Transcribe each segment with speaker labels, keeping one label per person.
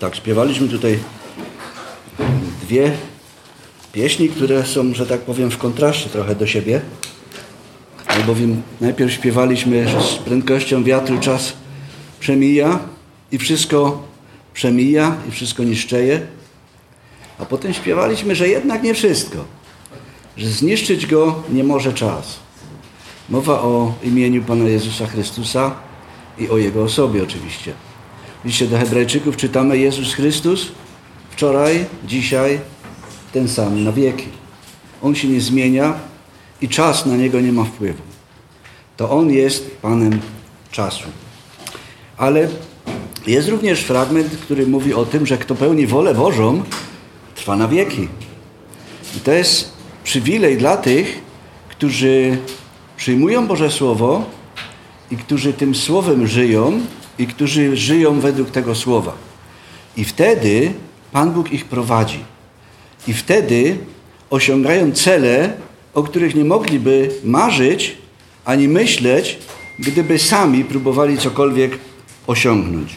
Speaker 1: Tak, śpiewaliśmy tutaj dwie pieśni, które są, że tak powiem, w kontraście trochę do siebie. Albowiem najpierw śpiewaliśmy, że z prędkością wiatru czas przemija i wszystko przemija i wszystko niszczeje. A potem śpiewaliśmy, że jednak nie wszystko. Że zniszczyć go nie może czas. Mowa o imieniu Pana Jezusa Chrystusa i o Jego osobie oczywiście. Liście do Hebrajczyków czytamy Jezus Chrystus wczoraj, dzisiaj ten sam na wieki. On się nie zmienia i czas na Niego nie ma wpływu. To On jest Panem czasu. Ale jest również fragment, który mówi o tym, że kto pełni wolę Bożą, trwa na wieki. I to jest przywilej dla tych, którzy przyjmują Boże Słowo i którzy tym Słowem żyją i którzy żyją według tego Słowa. I wtedy Pan Bóg ich prowadzi. I wtedy osiągają cele, o których nie mogliby marzyć ani myśleć, gdyby sami próbowali cokolwiek osiągnąć.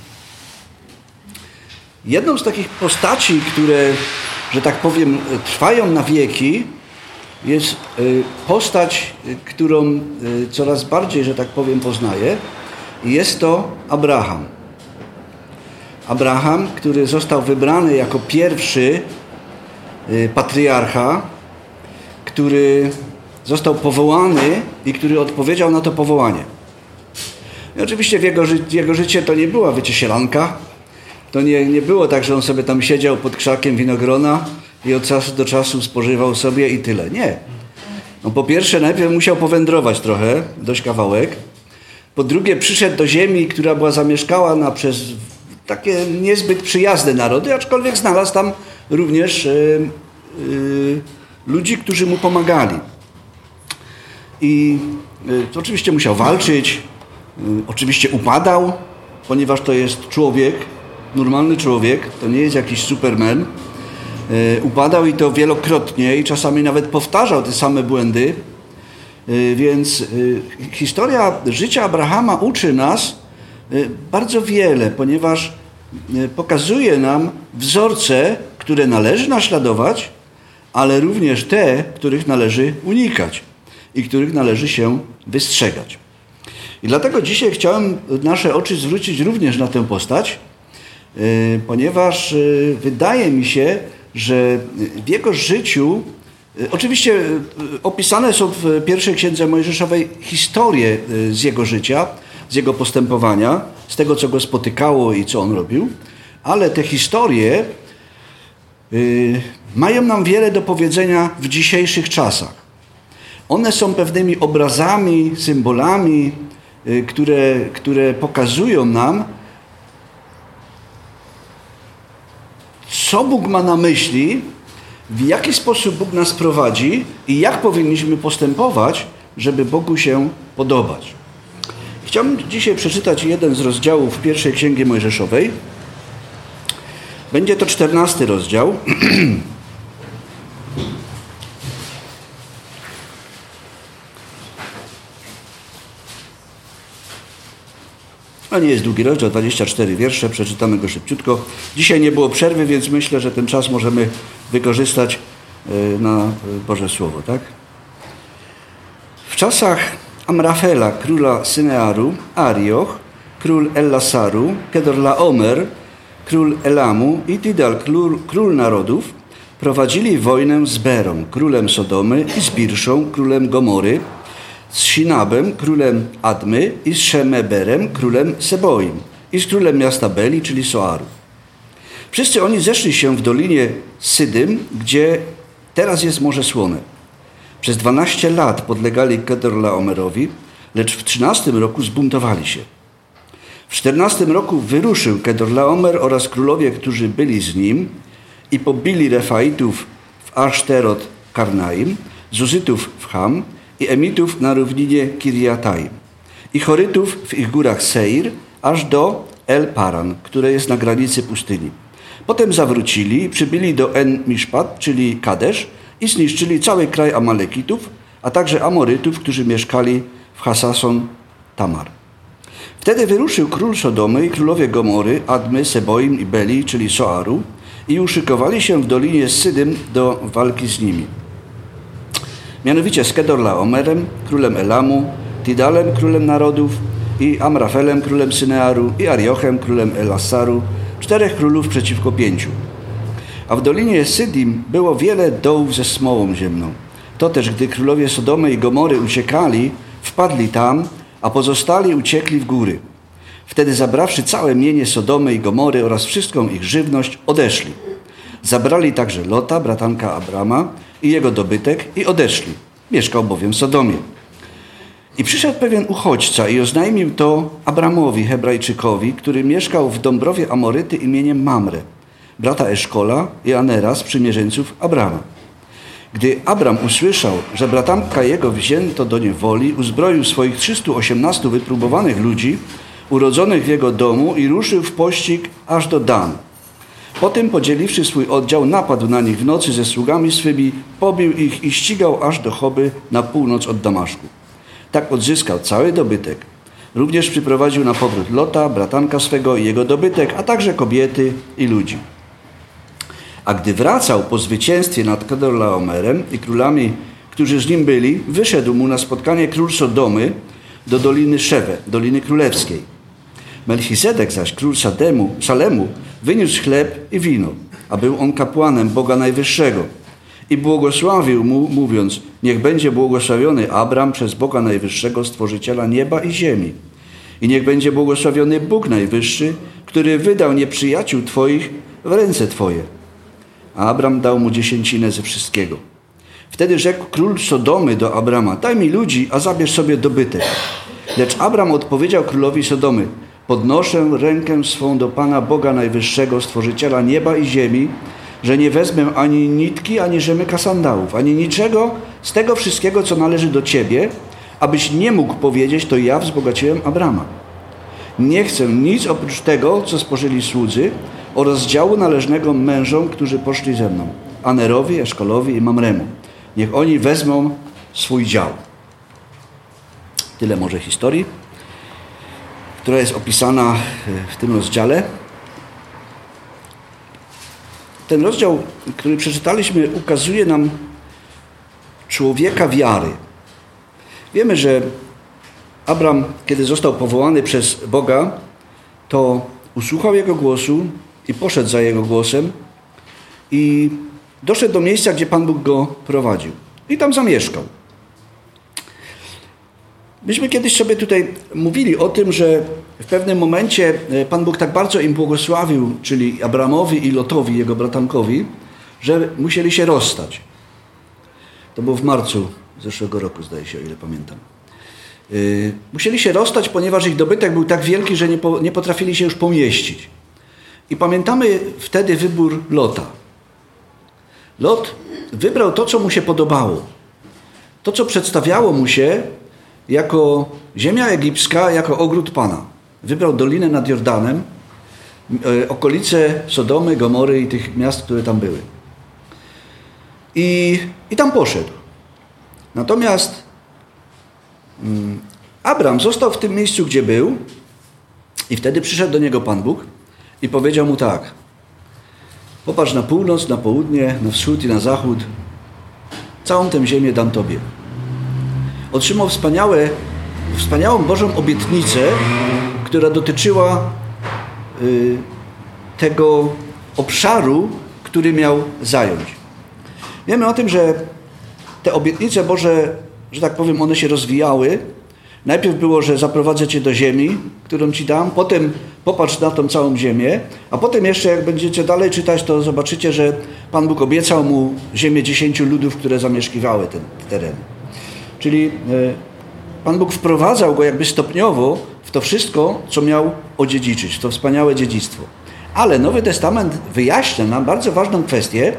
Speaker 1: Jedną z takich postaci, które, że tak powiem, trwają na wieki, jest y, postać, y, którą y, coraz bardziej, że tak powiem, poznaję. Jest to Abraham. Abraham, który został wybrany jako pierwszy patriarcha, który został powołany i który odpowiedział na to powołanie. I oczywiście w jego, jego życie to nie była wyciesielanka. To nie, nie było tak, że on sobie tam siedział pod krzakiem winogrona i od czasu do czasu spożywał sobie i tyle. Nie. No po pierwsze najpierw musiał powędrować trochę, dość kawałek. Po drugie przyszedł do ziemi, która była zamieszkała przez takie niezbyt przyjazne narody, aczkolwiek znalazł tam również yy, yy, ludzi, którzy mu pomagali. I yy, oczywiście musiał walczyć, oczywiście upadał, ponieważ to jest człowiek, normalny człowiek, to nie jest jakiś superman. Upadał i to wielokrotnie i czasami nawet powtarzał te same błędy. E, więc e, historia życia Abrahama uczy nas bardzo wiele, ponieważ pokazuje nam wzorce, które należy naśladować, ale również te, których należy unikać i których należy się wystrzegać. I dlatego dzisiaj chciałem nasze oczy zwrócić również na tę postać, ponieważ wydaje mi się, że w jego życiu, oczywiście e, opisane są w pierwszej księdze Mojżeszowej historie e, z jego życia, z jego postępowania, z tego, co go spotykało i co on robił, ale te historie mają nam wiele do powiedzenia w dzisiejszych czasach. One są pewnymi obrazami, symbolami, które, które pokazują nam, co Bóg ma na myśli, w jaki sposób Bóg nas prowadzi i jak powinniśmy postępować, żeby Bogu się podobać. Chciałbym dzisiaj przeczytać jeden z rozdziałów pierwszej Księgi Mojżeszowej. Będzie to czternasty rozdział. To nie jest długi rozdział, 24 wiersze, przeczytamy go szybciutko. Dzisiaj nie było przerwy, więc myślę, że ten czas możemy wykorzystać e, na Boże Słowo, tak? W czasach Amrafela, króla Synearu, Arioch, król Ellasaru, Kedorlaomer, król Elamu i Tidal, król, król narodów, prowadzili wojnę z Berą, królem Sodomy i z Birszą, królem Gomory, z Sinabem, królem Admy i z Szemeberem, królem Seboim i z królem miasta Beli, czyli Soaru. Wszyscy oni zeszli się w dolinie Sydym, gdzie teraz jest Morze Słone. Przez 12 lat podlegali Kedorlaomerowi, lecz w 13 roku zbuntowali się. W 14 roku wyruszył Kedorlaomer oraz królowie, którzy byli z nim i pobili Refaitów w Aszterot Karnaim, Zuzytów w Ham i Emitów na równinie Kiriataim i Chorytów w ich górach Seir aż do El Paran, które jest na granicy pustyni. Potem zawrócili przybyli do En Mishpat, czyli Kadesz i zniszczyli cały kraj Amalekitów, a także Amorytów, którzy mieszkali w Hasason Tamar. Wtedy wyruszył król Sodomy i królowie Gomory, Admy, Seboim i Beli, czyli Soaru i uszykowali się w dolinie Sydym do walki z nimi. Mianowicie z Kedorlaomerem, królem Elamu, Tidalem, królem narodów i Amrafelem, królem Synearu i Ariochem, królem Elasaru, czterech królów przeciwko pięciu. A w dolinie Sydim było wiele dołów ze smołą ziemną. To też, gdy królowie Sodomy i Gomory uciekali, wpadli tam, a pozostali uciekli w góry. Wtedy zabrawszy całe mienie Sodomy i Gomory oraz wszystką ich żywność, odeszli. Zabrali także Lota, bratanka Abrama i jego dobytek i odeszli. Mieszkał bowiem w Sodomie. I przyszedł pewien uchodźca i oznajmił to Abramowi, Hebrajczykowi, który mieszkał w Dąbrowie Amoryty imieniem Mamre, brata Eszkola i Anera, sprzymierzeńców Abrama. Gdy Abram usłyszał, że bratanka jego wzięto do niewoli, uzbroił swoich 318 wypróbowanych ludzi, urodzonych w jego domu i ruszył w pościg aż do Dan. Potem, podzieliwszy swój oddział, napadł na nich w nocy ze sługami swymi, pobił ich i ścigał aż do Choby na północ od Damaszku. Tak odzyskał cały dobytek. Również przyprowadził na powrót Lota, bratanka swego i jego dobytek, a także kobiety i ludzi. A gdy wracał po zwycięstwie nad Kedorlaomerem i królami, którzy z nim byli, wyszedł mu na spotkanie król Sodomy do Doliny Szewe, Doliny Królewskiej. Melchizedek zaś, król Sademu, Salemu, wyniósł chleb i wino, a był on kapłanem Boga Najwyższego. I błogosławił mu, mówiąc, niech będzie błogosławiony Abram przez Boga Najwyższego, Stworzyciela nieba i ziemi. I niech będzie błogosławiony Bóg Najwyższy, który wydał nieprzyjaciół Twoich w ręce Twoje. A Abram dał mu dziesięcinę ze wszystkiego. Wtedy rzekł król Sodomy do Abrama, daj mi ludzi, a zabierz sobie dobytek. Lecz Abram odpowiedział królowi Sodomy, podnoszę rękę swą do Pana Boga Najwyższego, Stworzyciela nieba i ziemi, że nie wezmę ani nitki, ani rzemyka sandałów, ani niczego z tego wszystkiego, co należy do Ciebie, abyś nie mógł powiedzieć, to ja wzbogaciłem Abrama. Nie chcę nic oprócz tego, co spożyli słudzy oraz działu należnego mężom, którzy poszli ze mną, Anerowi, Eszkolowi i Mamremu. Niech oni wezmą swój dział. Tyle może historii, która jest opisana w tym rozdziale. Ten rozdział, który przeczytaliśmy, ukazuje nam człowieka wiary. Wiemy, że Abram, kiedy został powołany przez Boga, to usłuchał Jego głosu i poszedł za Jego głosem i doszedł do miejsca, gdzie Pan Bóg go prowadził. I tam zamieszkał. Myśmy kiedyś sobie tutaj mówili o tym, że w pewnym momencie e, Pan Bóg tak bardzo im błogosławił, czyli Abramowi i Lotowi, jego bratankowi, że musieli się rozstać. To było w marcu zeszłego roku, zdaje się, o ile pamiętam. Yy, musieli się rozstać, ponieważ ich dobytek był tak wielki, że nie, nie potrafili się już pomieścić. I pamiętamy wtedy wybór Lota. Lot wybrał to, co mu się podobało. To, co przedstawiało mu się jako ziemia egipska, jako ogród Pana. Wybrał dolinę nad Jordanem, e, okolice Sodomy, Gomory i tych miast, które tam były. I, i tam poszedł. Natomiast mm, Abram został w tym miejscu, gdzie był i wtedy przyszedł do niego Pan Bóg i powiedział mu tak. Popatrz na północ, na południe, na wschód i na zachód. Całą tę ziemię dam Tobie otrzymał wspaniałe, wspaniałą Bożą obietnicę, która dotyczyła y, tego obszaru, który miał zająć. Wiemy o tym, że te obietnice Boże, że tak powiem, one się rozwijały. Najpierw było, że zaprowadzę cię do ziemi, którą ci dam, potem popatrz na tą całą ziemię, a potem jeszcze jak będziecie dalej czytać, to zobaczycie, że Pan Bóg obiecał mu ziemię dziesięciu ludów, które zamieszkiwały ten teren. Czyli e, Pan Bóg wprowadzał go jakby stopniowo w to wszystko, co miał odziedziczyć, to wspaniałe dziedzictwo. Ale Nowy Testament wyjaśnia nam bardzo ważną kwestię,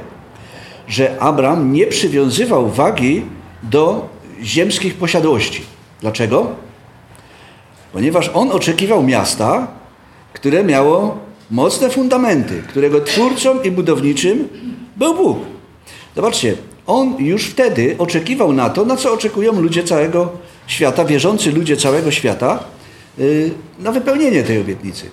Speaker 1: że Abraham nie przywiązywał wagi do ziemskich posiadłości. Dlaczego? Ponieważ on oczekiwał miasta, które miało mocne fundamenty, którego twórcą i budowniczym był Bóg. Zobaczcie, on już wtedy oczekiwał na to, na co oczekują ludzie całego świata, wierzący ludzie całego świata, na wypełnienie tej obietnicy.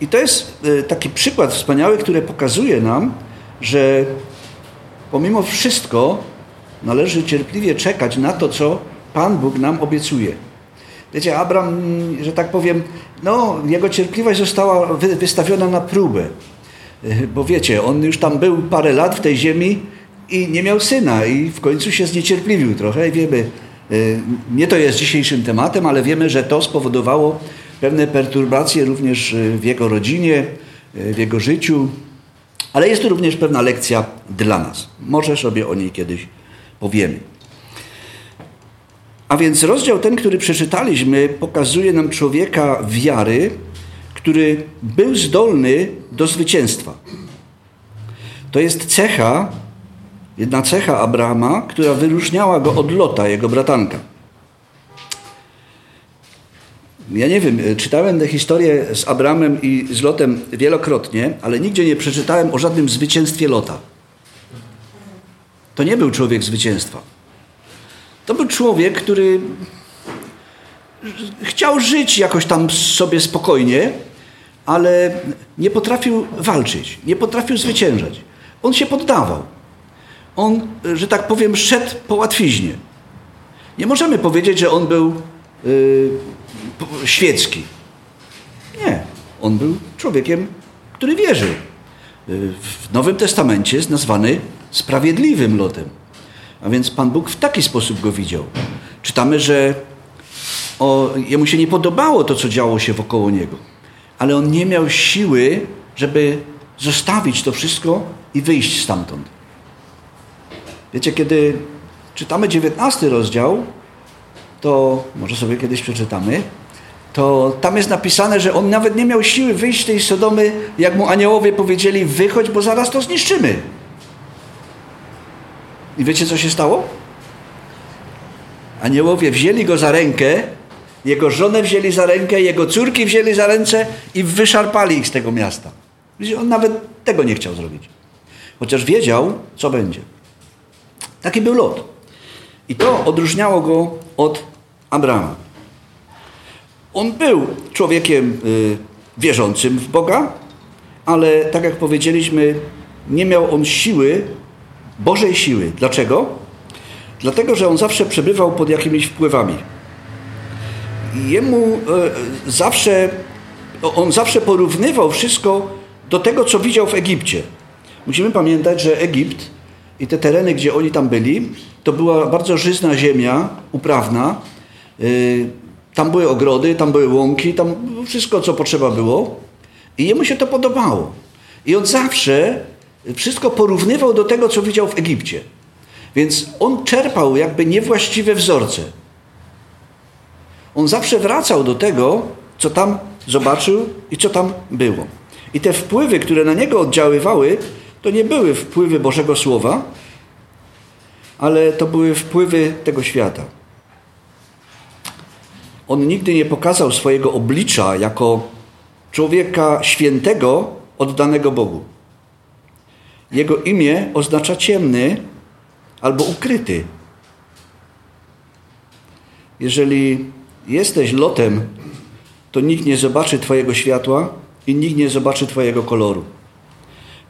Speaker 1: I to jest taki przykład wspaniały, który pokazuje nam, że pomimo wszystko należy cierpliwie czekać na to, co Pan Bóg nam obiecuje. Wiecie, Abraham, że tak powiem, no, jego cierpliwość została wystawiona na próbę. Bo wiecie, on już tam był parę lat w tej ziemi i nie miał syna i w końcu się zniecierpliwił trochę i wiemy, y, nie to jest dzisiejszym tematem, ale wiemy, że to spowodowało pewne perturbacje również y, w jego rodzinie, y, w jego życiu, ale jest to również pewna lekcja dla nas. Może sobie o niej kiedyś powiemy. A więc rozdział ten, który przeczytaliśmy, pokazuje nam człowieka wiary, który był zdolny do zwycięstwa. To jest cecha, jedna cecha Abrahama, która wyróżniała go od Lota, jego bratanka. Ja nie wiem, czytałem tę historię z Abramem i z Lotem wielokrotnie, ale nigdzie nie przeczytałem o żadnym zwycięstwie Lota. To nie był człowiek zwycięstwa. To był człowiek, który chciał żyć jakoś tam sobie spokojnie, ale nie potrafił walczyć, nie potrafił zwyciężać. On się poddawał. On, że tak powiem, szedł po łatwiźnie. Nie możemy powiedzieć, że on był yy, świecki. Nie. On był człowiekiem, który wierzył. Yy, w Nowym Testamencie jest nazwany sprawiedliwym lotem. A więc Pan Bóg w taki sposób go widział. Czytamy, że o, jemu się nie podobało to, co działo się wokoło niego. Ale on nie miał siły, żeby zostawić to wszystko i wyjść stamtąd. Wiecie, kiedy czytamy 19 rozdział, to może sobie kiedyś przeczytamy, to tam jest napisane, że on nawet nie miał siły wyjść z tej Sodomy, jak mu aniołowie powiedzieli, wychodź, bo zaraz to zniszczymy. I wiecie, co się stało? Aniołowie wzięli go za rękę, jego żonę wzięli za rękę, jego córki wzięli za ręce i wyszarpali ich z tego miasta. On nawet tego nie chciał zrobić. Chociaż wiedział, co będzie. Taki był lot. I to odróżniało go od Abrama. On był człowiekiem y, wierzącym w Boga, ale tak jak powiedzieliśmy, nie miał on siły Bożej siły. Dlaczego? Dlatego, że on zawsze przebywał pod jakimiś wpływami. Jemu e, zawsze, on zawsze porównywał wszystko do tego, co widział w Egipcie. Musimy pamiętać, że Egipt i te tereny, gdzie oni tam byli, to była bardzo żyzna ziemia, uprawna. E, tam były ogrody, tam były łąki, tam wszystko, co potrzeba było. I jemu się to podobało. I on zawsze wszystko porównywał do tego, co widział w Egipcie. Więc on czerpał jakby niewłaściwe wzorce. On zawsze wracał do tego, co tam zobaczył i co tam było. I te wpływy, które na niego oddziaływały, to nie były wpływy Bożego Słowa, ale to były wpływy tego świata. On nigdy nie pokazał swojego oblicza jako człowieka świętego, oddanego Bogu. Jego imię oznacza ciemny albo ukryty. Jeżeli jesteś lotem, to nikt nie zobaczy Twojego światła i nikt nie zobaczy Twojego koloru,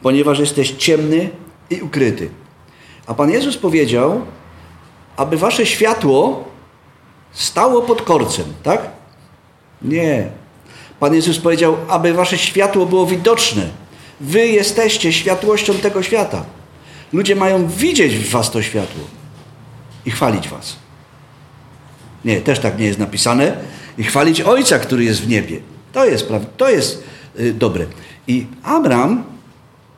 Speaker 1: ponieważ jesteś ciemny i ukryty. A Pan Jezus powiedział, aby Wasze światło stało pod korcem, tak? Nie. Pan Jezus powiedział, aby Wasze światło było widoczne Wy jesteście światłością tego świata. Ludzie mają widzieć w was to światło i chwalić was. Nie, też tak nie jest napisane. I chwalić Ojca, który jest w niebie. To jest, to jest yy, dobre. I Abraham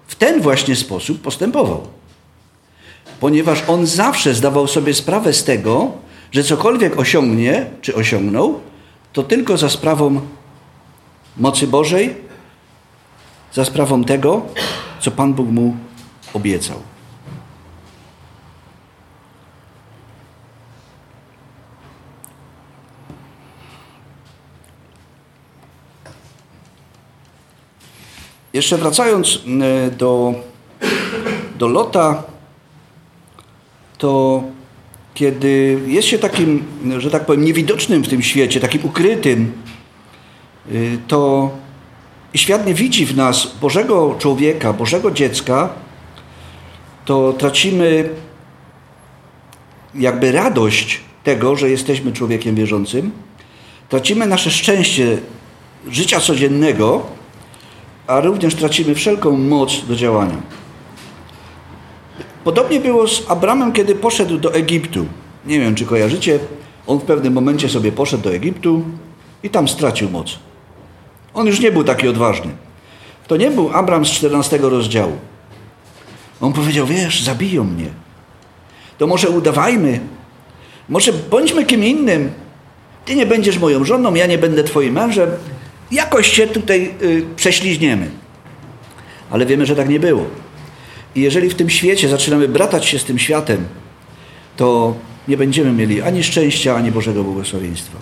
Speaker 1: w ten właśnie sposób postępował. Ponieważ on zawsze zdawał sobie sprawę z tego, że cokolwiek osiągnie, czy osiągnął, to tylko za sprawą mocy Bożej za sprawą tego, co Pan Bóg mu obiecał. Jeszcze wracając mm, do, do Lota, to kiedy jest się takim, że tak powiem, niewidocznym w tym świecie, takim ukrytym, y, to świat nie widzi w nas Bożego człowieka, Bożego dziecka, to tracimy jakby radość tego, że jesteśmy człowiekiem wierzącym, tracimy nasze szczęście życia codziennego, a również tracimy wszelką moc do działania. Podobnie było z Abramem, kiedy poszedł do Egiptu. Nie wiem, czy kojarzycie, on w pewnym momencie sobie poszedł do Egiptu i tam stracił moc. On już nie był taki odważny. To nie był Abram z 14 rozdziału. On powiedział, wiesz, zabiją mnie. To może udawajmy, może bądźmy kim innym. Ty nie będziesz moją żoną, ja nie będę twoim mężem. Jakoś się tutaj y, prześliźniemy. Ale wiemy, że tak nie było. I jeżeli w tym świecie zaczynamy bratać się z tym światem, to nie będziemy mieli ani szczęścia, ani Bożego błogosławieństwa.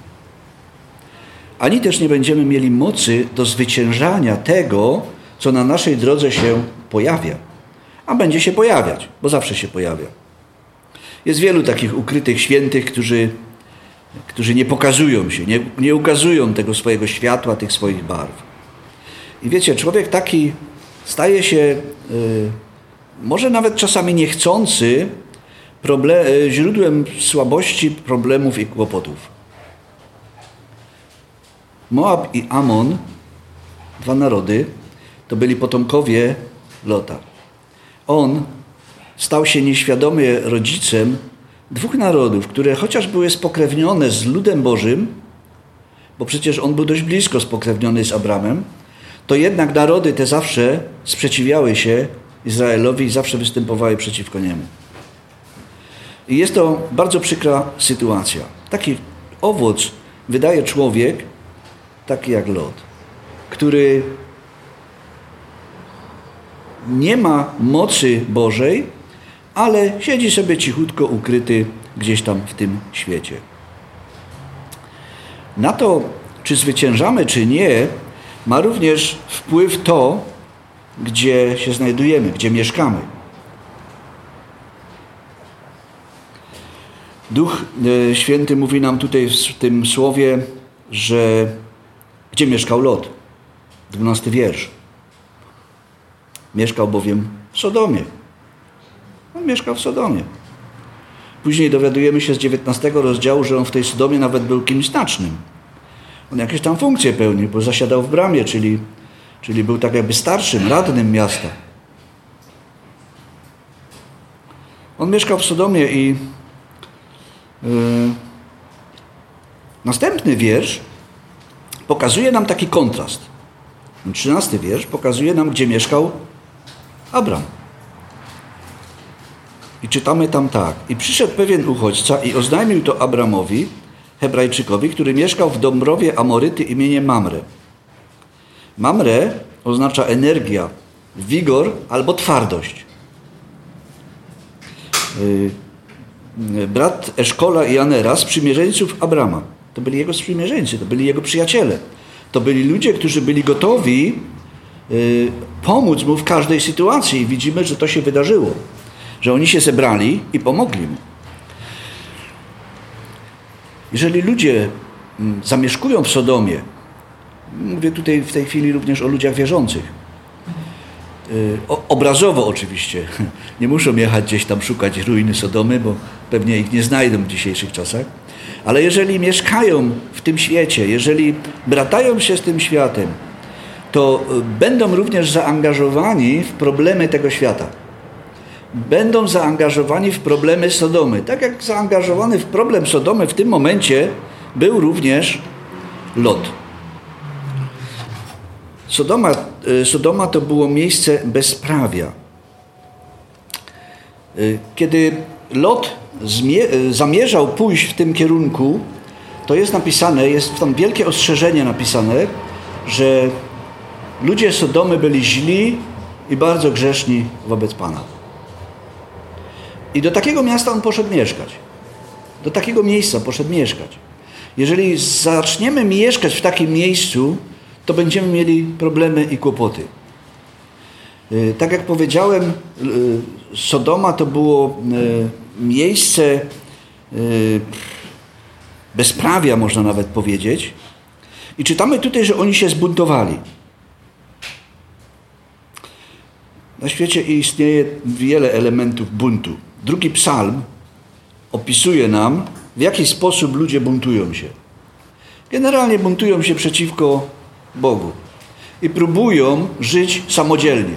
Speaker 1: Ani też nie będziemy mieli mocy do zwyciężania tego, co na naszej drodze się pojawia. A będzie się pojawiać, bo zawsze się pojawia. Jest wielu takich ukrytych świętych, którzy, którzy nie pokazują się, nie, nie ukazują tego swojego światła, tych swoich barw. I wiecie, człowiek taki staje się y, może nawet czasami niechcący problem, y, źródłem słabości, problemów i kłopotów. Moab i Amon, dwa narody, to byli potomkowie Lota. On stał się nieświadomie rodzicem dwóch narodów, które chociaż były spokrewnione z ludem Bożym, bo przecież on był dość blisko spokrewniony z Abramem, to jednak narody te zawsze sprzeciwiały się Izraelowi i zawsze występowały przeciwko niemu. I jest to bardzo przykra sytuacja. Taki owoc wydaje człowiek, taki jak Lot, który nie ma mocy Bożej, ale siedzi sobie cichutko ukryty gdzieś tam w tym świecie. Na to, czy zwyciężamy, czy nie, ma również wpływ to, gdzie się znajdujemy, gdzie mieszkamy. Duch e, Święty mówi nam tutaj w tym słowie, że gdzie mieszkał Lot? Dwunasty wiersz. Mieszkał bowiem w Sodomie. Mieszkał w Sodomie. Później dowiadujemy się z 19 rozdziału, że on w tej Sodomie nawet był kimś znacznym. On jakieś tam funkcje pełnił, bo zasiadał w bramie, czyli, czyli był tak jakby starszym, radnym miasta. On mieszkał w Sodomie i yy, następny wiersz pokazuje nam taki kontrast. Trzynasty wiersz pokazuje nam, gdzie mieszkał Abram. I czytamy tam tak. I przyszedł pewien uchodźca i oznajmił to Abramowi, Hebrajczykowi, który mieszkał w Dąbrowie Amoryty imieniem Mamre. Mamre oznacza energia, wigor albo twardość. Y, brat Eszkola i Anera, sprzymierzeńców Abrama. To byli jego sprzymierzeńcy, to byli jego przyjaciele. To byli ludzie, którzy byli gotowi y, pomóc mu w każdej sytuacji. I widzimy, że to się wydarzyło że oni się zebrali i pomogli mu. Jeżeli ludzie mm, zamieszkują w Sodomie, mówię tutaj w tej chwili również o ludziach wierzących, y, obrazowo oczywiście, nie muszą jechać gdzieś tam szukać ruiny Sodomy, bo pewnie ich nie znajdą w dzisiejszych czasach, ale jeżeli mieszkają w tym świecie, jeżeli bratają się z tym światem, to y, będą również zaangażowani w problemy tego świata będą zaangażowani w problemy Sodomy. Tak jak zaangażowany w problem Sodomy w tym momencie był również Lot. Sodoma, e, Sodoma to było miejsce bezprawia. E, kiedy Lot e, zamierzał pójść w tym kierunku, to jest napisane, jest tam wielkie ostrzeżenie napisane, że ludzie Sodomy byli źli i bardzo grzeszni wobec Pana. I do takiego miasta on poszedł mieszkać. Do takiego miejsca poszedł mieszkać. Jeżeli zaczniemy mieszkać w takim miejscu, to będziemy mieli problemy i kłopoty. Y, tak jak powiedziałem, y, Sodoma to było y, miejsce bezprawia, można nawet powiedzieć. I czytamy tutaj, że oni się zbuntowali. Na świecie istnieje wiele elementów buntu. Drugi psalm opisuje nam, w jaki sposób ludzie buntują się. Generalnie buntują się przeciwko Bogu i próbują żyć samodzielnie.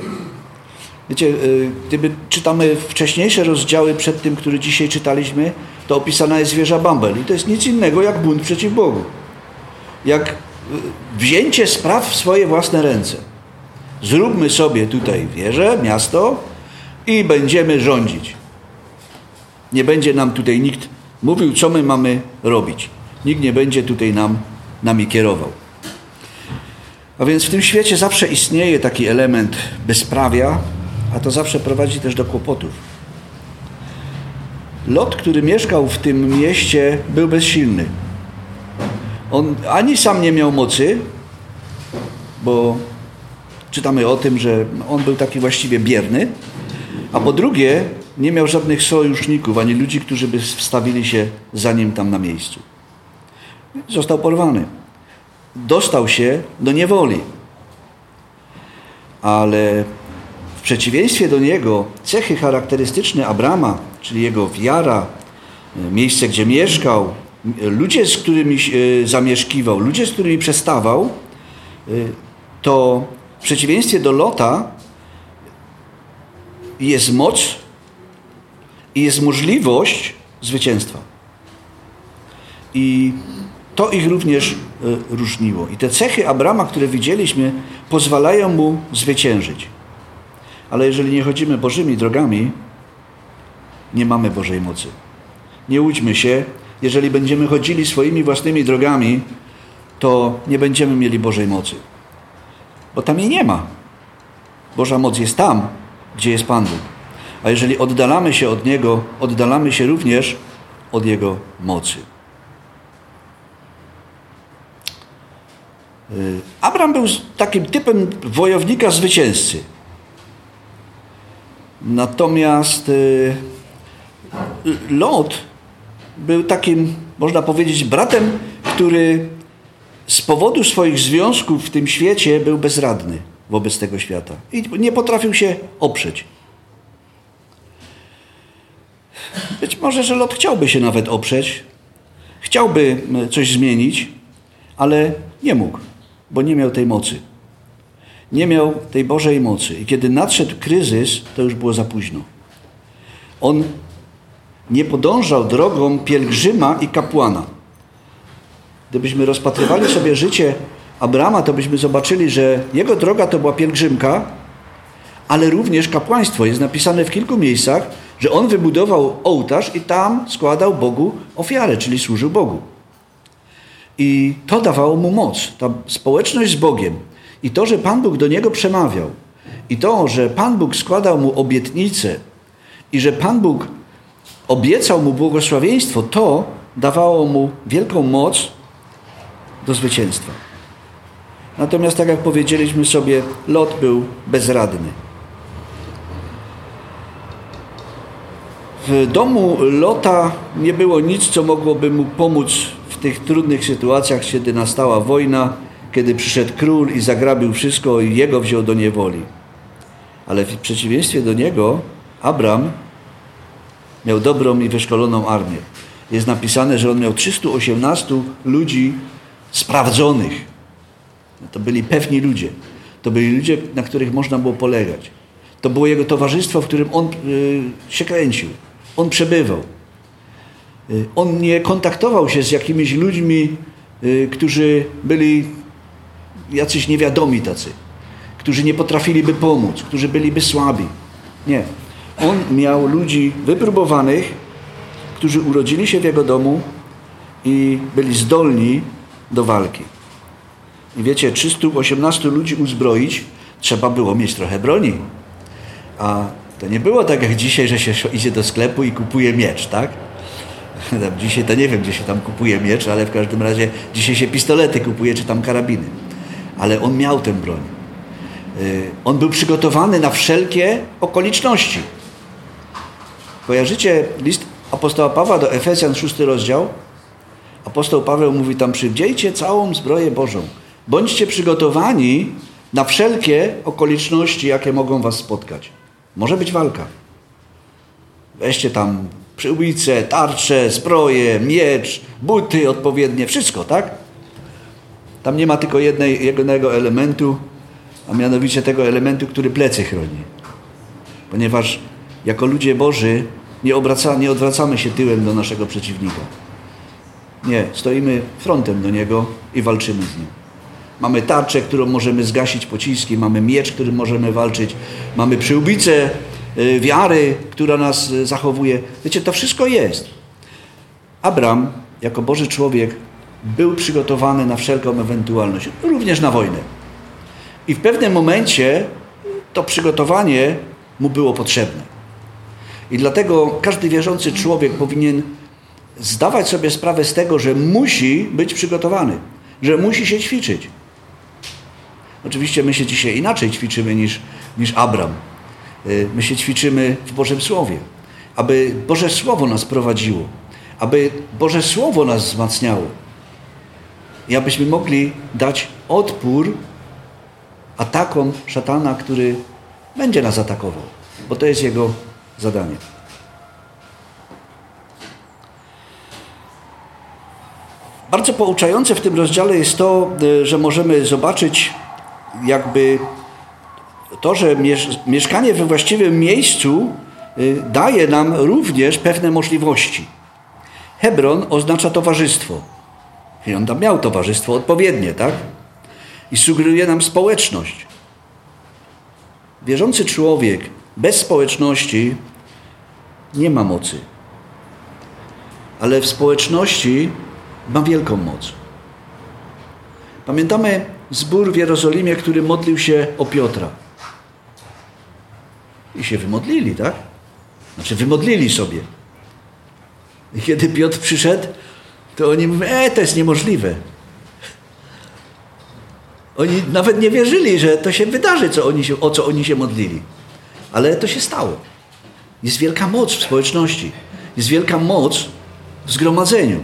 Speaker 1: Wiecie, y, gdyby czytamy wcześniejsze rozdziały przed tym, który dzisiaj czytaliśmy, to opisana jest wieża Bambel. I to jest nic innego jak bunt przeciw Bogu. Jak y, wzięcie spraw w swoje własne ręce. Zróbmy sobie tutaj wieżę, miasto i będziemy rządzić. Nie będzie nam tutaj nikt mówił, co my mamy robić. Nikt nie będzie tutaj nam, nami kierował. A więc w tym świecie zawsze istnieje taki element bezprawia, a to zawsze prowadzi też do kłopotów. Lot, który mieszkał w tym mieście, był bezsilny. On ani sam nie miał mocy, bo czytamy o tym, że on był taki właściwie bierny, a po drugie nie miał żadnych sojuszników, ani ludzi, którzy by wstawili się za nim tam na miejscu. Został porwany. Dostał się do niewoli. Ale w przeciwieństwie do niego cechy charakterystyczne Abrama, czyli jego wiara, miejsce, gdzie mieszkał, ludzie, z którymi e, zamieszkiwał, ludzie, z którymi przestawał, e, to w przeciwieństwie do Lota jest moc i jest możliwość zwycięstwa. I to ich również e, różniło. I te cechy Abrama, które widzieliśmy, pozwalają mu zwyciężyć. Ale jeżeli nie chodzimy Bożymi drogami, nie mamy Bożej mocy. Nie łudźmy się, jeżeli będziemy chodzili swoimi własnymi drogami, to nie będziemy mieli Bożej mocy. Bo tam jej nie ma. Boża moc jest tam, gdzie jest Pan Bóg. A jeżeli oddalamy się od Niego, oddalamy się również od Jego mocy. Y, Abraham był takim typem wojownika zwycięzcy. Natomiast y, Lot był takim, można powiedzieć, bratem, który z powodu swoich związków w tym świecie był bezradny wobec tego świata i nie potrafił się oprzeć. Być może, że Lot chciałby się nawet oprzeć, chciałby coś zmienić, ale nie mógł, bo nie miał tej mocy. Nie miał tej Bożej mocy. I kiedy nadszedł kryzys, to już było za późno. On nie podążał drogą pielgrzyma i kapłana. Gdybyśmy rozpatrywali sobie życie Abrama, to byśmy zobaczyli, że jego droga to była pielgrzymka, ale również kapłaństwo. Jest napisane w kilku miejscach, że on wybudował ołtarz i tam składał Bogu ofiarę, czyli służył Bogu. I to dawało mu moc, ta społeczność z Bogiem. I to, że Pan Bóg do niego przemawiał, i to, że Pan Bóg składał mu obietnice, i że Pan Bóg obiecał mu błogosławieństwo, to dawało mu wielką moc do zwycięstwa. Natomiast, tak jak powiedzieliśmy sobie, Lot był bezradny. W domu Lota nie było nic, co mogłoby mu pomóc w tych trudnych sytuacjach, kiedy nastała wojna, kiedy przyszedł król i zagrabił wszystko i jego wziął do niewoli. Ale w przeciwieństwie do niego, Abram miał dobrą i wyszkoloną armię. Jest napisane, że on miał 318 ludzi sprawdzonych. No to byli pewni ludzie. To byli ludzie, na których można było polegać. To było jego towarzystwo, w którym on y, się kręcił. On przebywał. Y, on nie kontaktował się z jakimiś ludźmi, y, którzy byli jacyś niewiadomi tacy, którzy nie potrafiliby pomóc, którzy byliby słabi. Nie. On miał ludzi wypróbowanych, którzy urodzili się w jego domu i byli zdolni do walki. I wiecie, 318 ludzi uzbroić, trzeba było mieć trochę broni. A to nie było tak jak dzisiaj, że się idzie do sklepu i kupuje miecz, tak? Dzisiaj to nie wiem, gdzie się tam kupuje miecz, ale w każdym razie dzisiaj się pistolety kupuje, czy tam karabiny. Ale on miał tę broń. Y, on był przygotowany na wszelkie okoliczności. Kojarzycie list apostoła Pawła do Efezjan, szósty rozdział, apostoł Paweł mówi tam, przywdziejcie całą zbroję Bożą. Bądźcie przygotowani na wszelkie okoliczności, jakie mogą was spotkać. Może być walka. Weźcie tam przyłbice, tarcze, zbroje, miecz, buty odpowiednie, wszystko, tak? Tam nie ma tylko jednej, jednego elementu, a mianowicie tego elementu, który plecy chroni. Ponieważ jako ludzie Boży nie, obraca, nie odwracamy się tyłem do naszego przeciwnika. Nie, stoimy frontem do niego i walczymy z nim. Mamy tarczę, którą możemy zgasić pociski, mamy miecz, którym możemy walczyć, mamy przyłbicę y, wiary, która nas y, zachowuje. Wiecie, to wszystko jest. Abraham, jako Boży człowiek, był przygotowany na wszelką ewentualność, również na wojnę. I w pewnym momencie to przygotowanie mu było potrzebne. I dlatego każdy wierzący człowiek powinien zdawać sobie sprawę z tego, że musi być przygotowany, że musi się ćwiczyć. Oczywiście my się dzisiaj inaczej ćwiczymy niż, niż Abram. Y, my się ćwiczymy w Bożym Słowie, aby Boże Słowo nas prowadziło, aby Boże Słowo nas wzmacniało i abyśmy mogli dać odpór atakom szatana, który będzie nas atakował, bo to jest jego zadanie. Bardzo pouczające w tym rozdziale jest to, y, że możemy zobaczyć jakby to, że mieszkanie we właściwym miejscu y, daje nam również pewne możliwości. Hebron oznacza towarzystwo. I on tam miał towarzystwo odpowiednie, tak? I sugeruje nam społeczność. Wierzący człowiek bez społeczności nie ma mocy. Ale w społeczności ma wielką moc. Pamiętamy zbór w Jerozolimie, który modlił się o Piotra. I się wymodlili, tak? Znaczy wymodlili sobie. I kiedy Piotr przyszedł, to oni mówią, e, to jest niemożliwe. Oni nawet nie wierzyli, że to się wydarzy, co oni się, o co oni się modlili. Ale to się stało. Jest wielka moc w społeczności. Jest wielka moc w zgromadzeniu.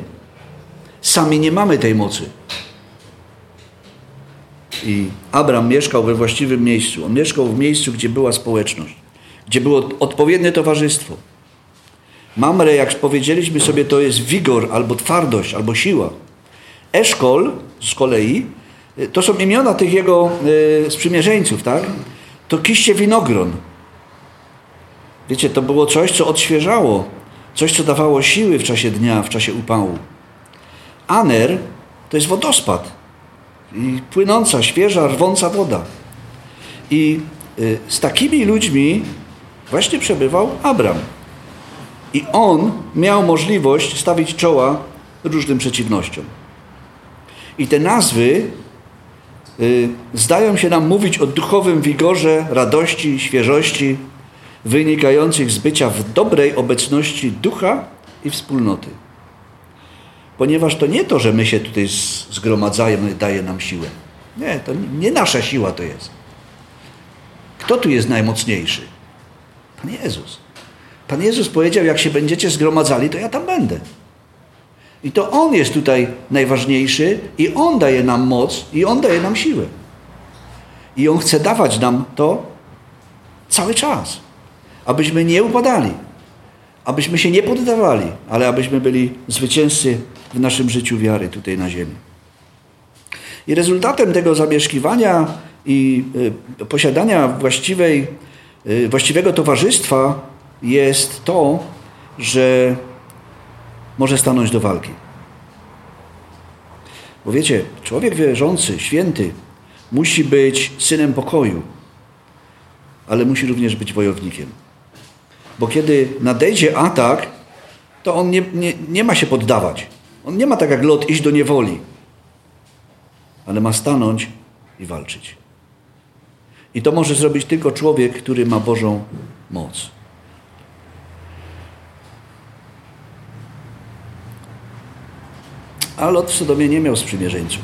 Speaker 1: Sami nie mamy tej mocy. I Abraham mieszkał we właściwym miejscu. On mieszkał w miejscu, gdzie była społeczność, gdzie było odpowiednie towarzystwo. Mamre, jak powiedzieliśmy sobie, to jest wigor, albo twardość, albo siła. Eszkol z kolei, to są imiona tych jego y, sprzymierzeńców, tak? To kiście winogron. Wiecie, to było coś, co odświeżało, coś, co dawało siły w czasie dnia, w czasie upału. Aner to jest wodospad. I płynąca, świeża, rwąca woda. I y, z takimi ludźmi właśnie przebywał Abram. I on miał możliwość stawić czoła różnym przeciwnościom. I te nazwy y, zdają się nam mówić o duchowym wigorze, radości, świeżości, wynikających z bycia w dobrej obecności ducha i wspólnoty. Ponieważ to nie to, że my się tutaj zgromadzajemy, daje nam siłę. Nie, to nie nasza siła to jest. Kto tu jest najmocniejszy? Pan Jezus. Pan Jezus powiedział, jak się będziecie zgromadzali, to ja tam będę. I to On jest tutaj najważniejszy i On daje nam moc i On daje nam siłę. I On chce dawać nam to cały czas, abyśmy nie upadali, abyśmy się nie poddawali, ale abyśmy byli zwycięzcy w naszym życiu wiary tutaj na ziemi. I rezultatem tego zamieszkiwania i y, posiadania właściwej, y, właściwego towarzystwa jest to, że może stanąć do walki. Bo wiecie, człowiek wierzący, święty, musi być synem pokoju, ale musi również być wojownikiem. Bo kiedy nadejdzie atak, to on nie, nie, nie ma się poddawać. On nie ma tak jak Lot iść do niewoli, ale ma stanąć i walczyć. I to może zrobić tylko człowiek, który ma Bożą moc. A Lot w Sodomie nie miał sprzymierzeńców.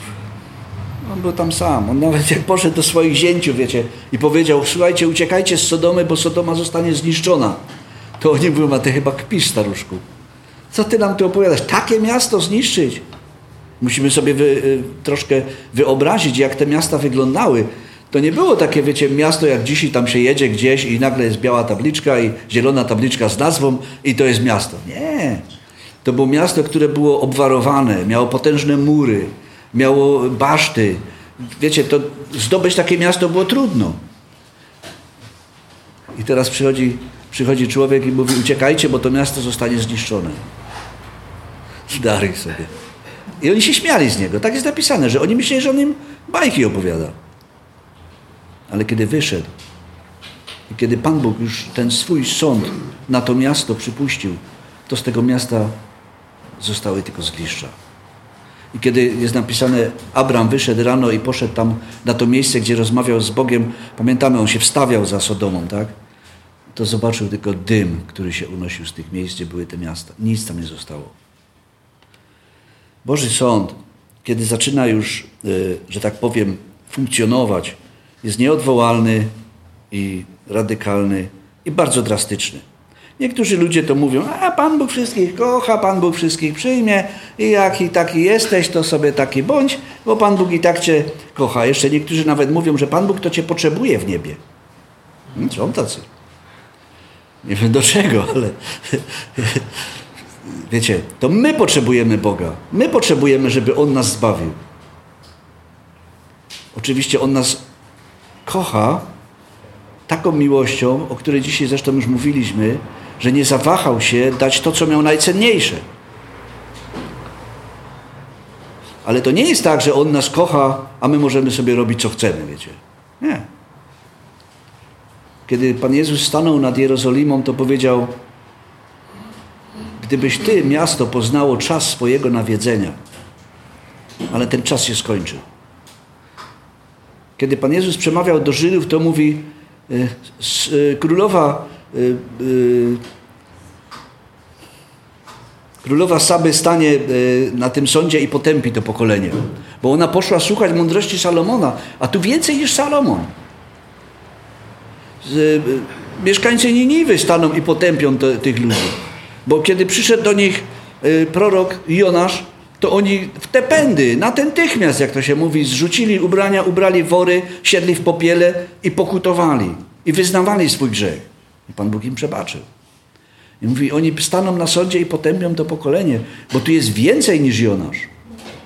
Speaker 1: On był tam sam. On nawet jak poszedł do swoich zięciów, wiecie, i powiedział, słuchajcie, uciekajcie z Sodomy, bo Sodoma zostanie zniszczona. To oni mówią, a ty chyba kpisz, staruszku. Co ty nam tu opowiadasz? Takie miasto zniszczyć. Musimy sobie wy, y, troszkę wyobrazić, jak te miasta wyglądały. To nie było takie, wiecie, miasto jak dzisiaj, tam się jedzie gdzieś i nagle jest biała tabliczka i zielona tabliczka z nazwą i to jest miasto. Nie. To było miasto, które było obwarowane, miało potężne mury, miało baszty. Wiecie, to zdobyć takie miasto było trudno. I teraz przychodzi, przychodzi człowiek i mówi, uciekajcie, bo to miasto zostanie zniszczone. Daruj sobie. I oni się śmiali z niego. Tak jest napisane, że oni myśleli, że on im bajki opowiada. Ale kiedy wyszedł i kiedy Pan Bóg już ten swój sąd na to miasto przypuścił, to z tego miasta zostały tylko zgliszcza. I kiedy jest napisane, Abraham wyszedł rano i poszedł tam na to miejsce, gdzie rozmawiał z Bogiem, pamiętamy, on się wstawiał za Sodomą, tak? To zobaczył tylko dym, który się unosił z tych miejsc, gdzie były te miasta. Nic tam nie zostało. Boży Sąd, kiedy zaczyna już, y, że tak powiem, funkcjonować, jest nieodwołalny i radykalny i bardzo drastyczny. Niektórzy ludzie to mówią, a Pan Bóg wszystkich kocha, Pan Bóg wszystkich przyjmie i jak i taki jesteś, to sobie taki bądź, bo Pan Bóg i tak Cię kocha. Jeszcze niektórzy nawet mówią, że Pan Bóg to Cię potrzebuje w niebie. Hmm, są tacy. Nie wiem do czego, ale wiecie, to my potrzebujemy Boga. My potrzebujemy, żeby On nas zbawił. Oczywiście On nas kocha taką miłością, o której dzisiaj zresztą już mówiliśmy, że nie zawahał się dać to, co miał najcenniejsze. Ale to nie jest tak, że On nas kocha, a my możemy sobie robić, co chcemy, wiecie. Nie. Kiedy Pan Jezus stanął nad Jerozolimą, to powiedział, gdybyś Ty, miasto, poznało czas swojego nawiedzenia, ale ten czas się skończył. Kiedy Pan Jezus przemawiał do Żydów, to mówi, y, y, królowa y, Królowa Saby stanie na tym sądzie i potępi to pokolenie, bo ona poszła słuchać mądrości Salomona, a tu więcej niż Salomon. Mieszkańcy Niniwy staną i potępią te, tych ludzi, bo kiedy przyszedł do nich prorok Jonasz, to oni w te pędy, natychmiast, jak to się mówi, zrzucili ubrania, ubrali wory, siedli w popiele i pokutowali. I wyznawali swój grzech. I Pan Bóg im przebaczył. I mówi, oni staną na sądzie i potępią to pokolenie, bo tu jest więcej niż Jonasz.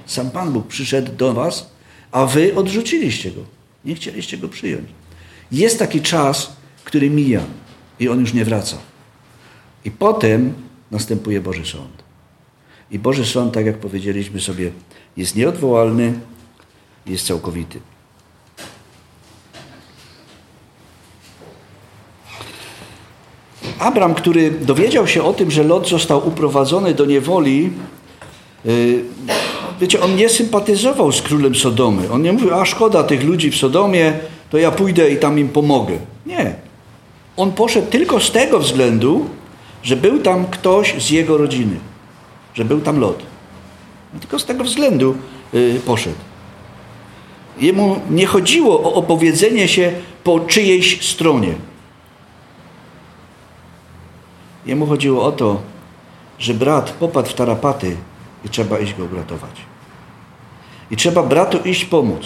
Speaker 1: Sam Pan Bóg przyszedł do was, a wy odrzuciliście go. Nie chcieliście go przyjąć. Jest taki czas, który mija i on już nie wraca. I potem następuje Boży Sąd. I Boży Sąd, tak jak powiedzieliśmy sobie, jest nieodwołalny, jest całkowity. Abram, który dowiedział się o tym, że Lot został uprowadzony do niewoli, y, wiecie, on nie sympatyzował z królem Sodomy. On nie mówił, a szkoda tych ludzi w Sodomie, to ja pójdę i tam im pomogę. Nie. On poszedł tylko z tego względu, że był tam ktoś z jego rodziny że był tam Lot. No tylko z tego względu yy, poszedł. Jemu nie chodziło o opowiedzenie się po czyjejś stronie. Jemu chodziło o to, że brat popadł w tarapaty i trzeba iść go uratować. I trzeba bratu iść pomóc.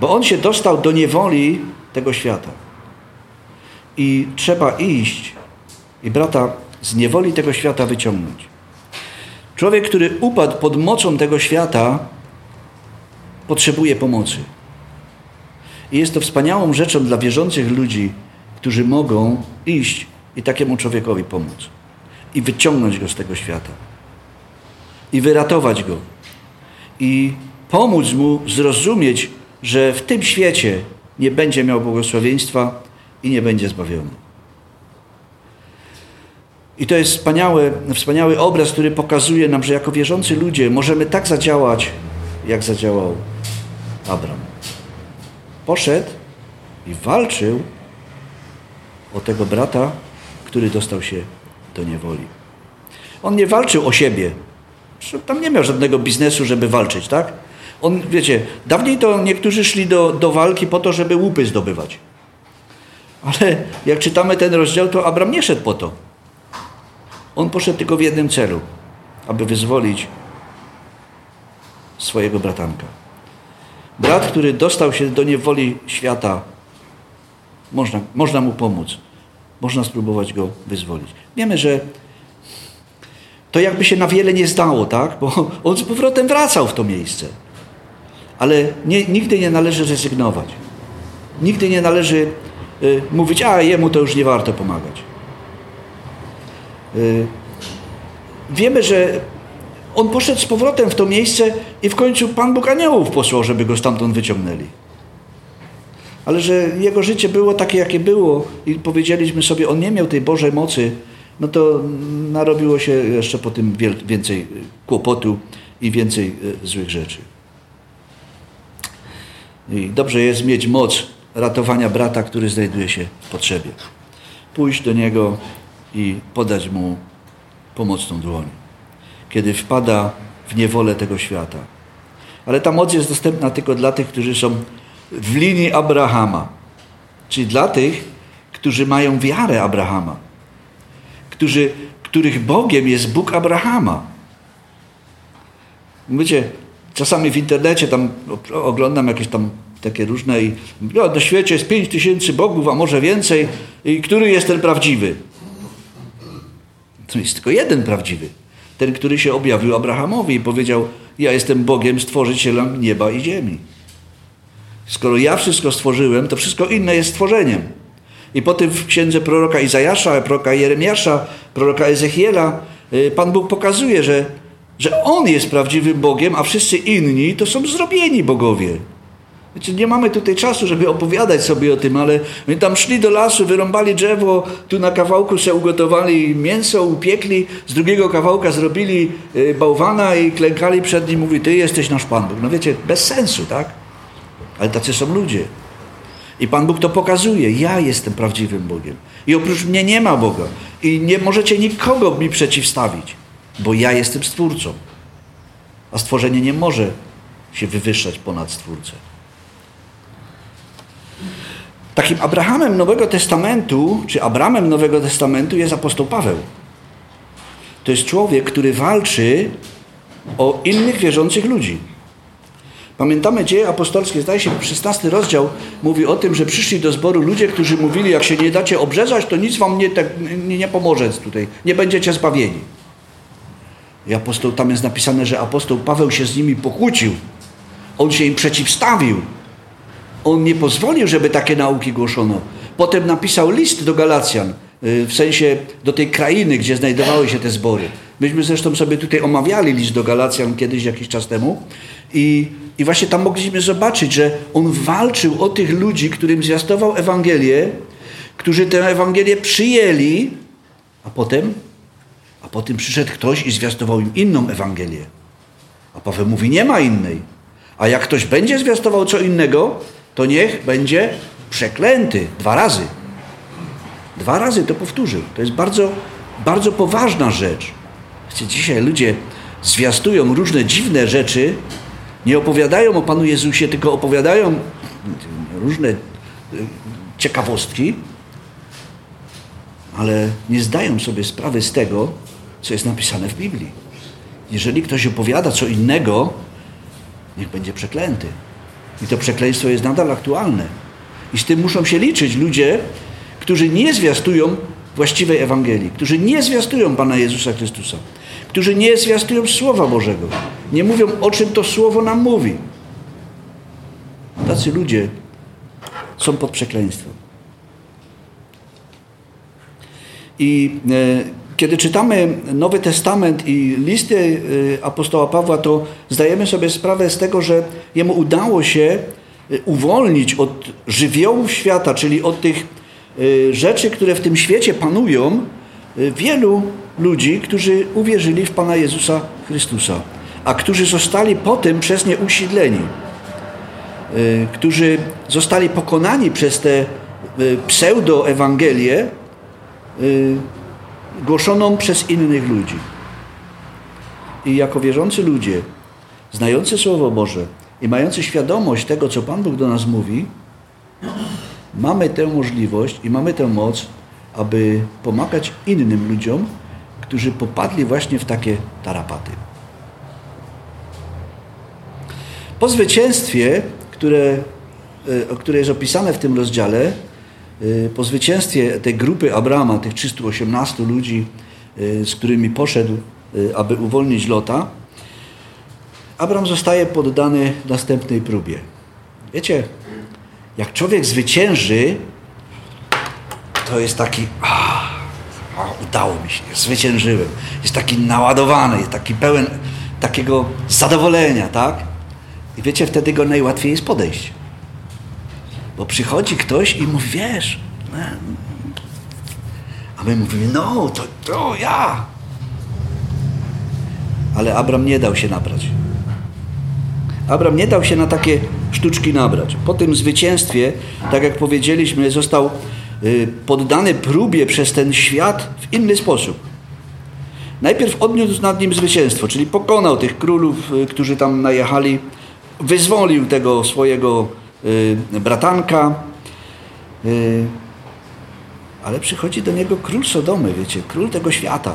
Speaker 1: Bo on się dostał do niewoli tego świata. I trzeba iść i brata z niewoli tego świata wyciągnąć. Człowiek, który upadł pod mocą tego świata, potrzebuje pomocy. I jest to wspaniałą rzeczą dla wierzących ludzi, którzy mogą iść i takiemu człowiekowi pomóc. I wyciągnąć go z tego świata. I wyratować go. I pomóc mu zrozumieć, że w tym świecie nie będzie miał błogosławieństwa i nie będzie zbawiony. I to jest wspaniały, wspaniały obraz, który pokazuje nam, że jako wierzący ludzie możemy tak zadziałać, jak zadziałał Abram. Poszedł i walczył o tego brata, który dostał się do niewoli. On nie walczył o siebie. Tam nie miał żadnego biznesu, żeby walczyć, tak? On, wiecie, dawniej to niektórzy szli do, do walki po to, żeby łupy zdobywać. Ale jak czytamy ten rozdział, to Abram nie szedł po to. On poszedł tylko w jednym celu, aby wyzwolić swojego bratanka. Brat, który dostał się do niewoli świata, można, można mu pomóc. Można spróbować go wyzwolić. Wiemy, że to jakby się na wiele nie zdało, tak? Bo on z powrotem wracał w to miejsce. Ale nie, nigdy nie należy rezygnować. Nigdy nie należy y, mówić, a jemu to już nie warto pomagać. Y, wiemy, że on poszedł z powrotem w to miejsce i w końcu Pan Bóg aniołów posłał, żeby go stamtąd wyciągnęli. Ale że jego życie było takie, jakie było i powiedzieliśmy sobie, on nie miał tej Bożej mocy, no to narobiło się jeszcze po tym więcej kłopotu i więcej e, złych rzeczy. I dobrze jest mieć moc ratowania brata, który znajduje się w potrzebie. Pójść do niego i podać mu pomocną dłoń, kiedy wpada w niewolę tego świata. Ale ta moc jest dostępna tylko dla tych, którzy są w linii Abrahama, czyli dla tych, którzy mają wiarę Abrahama, którzy, których Bogiem jest Bóg Abrahama. Wiecie, czasami w internecie tam oglądam jakieś tam takie różne i no, na świecie jest pięć tysięcy bogów, a może więcej i który jest ten prawdziwy? To jest tylko jeden prawdziwy. Ten, który się objawił Abrahamowi i powiedział, ja jestem Bogiem, stworzycielem nieba i ziemi. Skoro ja wszystko stworzyłem, to wszystko inne jest stworzeniem. I potem w księdze proroka Izajasza, proroka Jeremiasza, proroka Ezechiela y, Pan Bóg pokazuje, że, że On jest prawdziwym Bogiem, a wszyscy inni to są zrobieni bogowie. Wiecie, nie mamy tutaj czasu, żeby opowiadać sobie o tym, ale my tam szli do lasu, wyrąbali drzewo, tu na kawałku się ugotowali mięso, upiekli, z drugiego kawałka zrobili y, bałwana i klękali przed nim, mówi, ty jesteś nasz Pan Bóg. No wiecie, bez sensu, tak? Ale tacy są ludzie. I Pan Bóg to pokazuje. Ja jestem prawdziwym Bogiem. I oprócz mnie nie ma Boga. I nie możecie nikogo mi przeciwstawić, bo ja jestem Stwórcą. A stworzenie nie może się wywyższać ponad Stwórcę. Takim Abrahamem Nowego Testamentu, czy Abramem Nowego Testamentu jest apostoł Paweł. To jest człowiek, który walczy o innych wierzących ludzi. Pamiętamy dzieje apostolskie, zdaje się, 16 rozdział mówi o tym, że przyszli do zboru ludzie, którzy mówili, jak się nie dacie obrzezać, to nic wam nie, te, nie, nie pomoże tutaj, nie będziecie zbawieni. I apostoł, tam jest napisane, że apostoł Paweł się z nimi pokłócił. On się im przeciwstawił. On nie pozwolił, żeby takie nauki głoszono. Potem napisał list do Galacjan, y, w sensie do tej krainy, gdzie znajdowały się te zbory. Myśmy zresztą sobie tutaj omawiali list do Galacjan kiedyś, jakiś czas temu. I i właśnie tam mogliśmy zobaczyć, że on walczył o tych ludzi, którym zwiastował Ewangelię, którzy tę Ewangelię przyjęli, a potem, a potem przyszedł ktoś i zwiastował im inną Ewangelię. A Paweł mówi, nie ma innej. A jak ktoś będzie zwiastował co innego, to niech będzie przeklęty dwa razy. Dwa razy to powtórzył. To jest bardzo, bardzo poważna rzecz. Dzisiaj ludzie zwiastują różne dziwne rzeczy, nie opowiadają o Panu Jezusie, tylko opowiadają różne y, ciekawostki, ale nie zdają sobie sprawy z tego, co jest napisane w Biblii. Jeżeli ktoś opowiada co innego, niech będzie przeklęty. I to przekleństwo jest nadal aktualne. I z tym muszą się liczyć ludzie, którzy nie zwiastują właściwej Ewangelii, którzy nie zwiastują Pana Jezusa Chrystusa, którzy nie zwiastują Słowa Bożego, nie mówią o czym to Słowo nam mówi. Tacy ludzie są pod przekleństwem. I e, kiedy czytamy Nowy Testament i listy e, apostoła Pawła, to zdajemy sobie sprawę z tego, że jemu udało się e, uwolnić od żywiołów świata, czyli od tych e, rzeczy, które w tym świecie panują, wielu ludzi, którzy uwierzyli w Pana Jezusa Chrystusa, a którzy zostali potem przez nie usiedleni, y, którzy zostali pokonani przez te y, pseudo-Ewangelię y, głoszoną przez innych ludzi. I jako wierzący ludzie, znający Słowo Boże i mający świadomość tego, co Pan Bóg do nas mówi, mamy tę możliwość i mamy tę moc, aby pomagać innym ludziom, którzy popadli właśnie w takie tarapaty. Po zwycięstwie, które, e, które jest opisane w tym rozdziale, po zwycięstwie tej grupy Abrama, tych 318 ludzi, e, z którymi poszedł, aby uwolnić Lota, Abram zostaje poddany następnej próbie. Wiecie, jak człowiek zwycięży, to jest taki, a, udało mi się, zwyciężyłem. Jest taki naładowany, jest taki pełen takiego zadowolenia, tak? I wiecie, wtedy go najłatwiej jest podejść. Bo przychodzi ktoś i mówi, wiesz, no, a my mówimy, no, to, to ja. Ale Abram nie dał się nabrać. Abram nie dał się na takie sztuczki nabrać. Po tym zwycięstwie, tak jak powiedzieliśmy, został y, poddany próbie przez ten świat w inny sposób. Najpierw odniósł nad nim zwycięstwo, czyli pokonał tych królów, y, którzy tam najechali, wyzwolił tego swojego bratanka, ale przychodzi do niego król Sodomy, wiecie, król tego świata.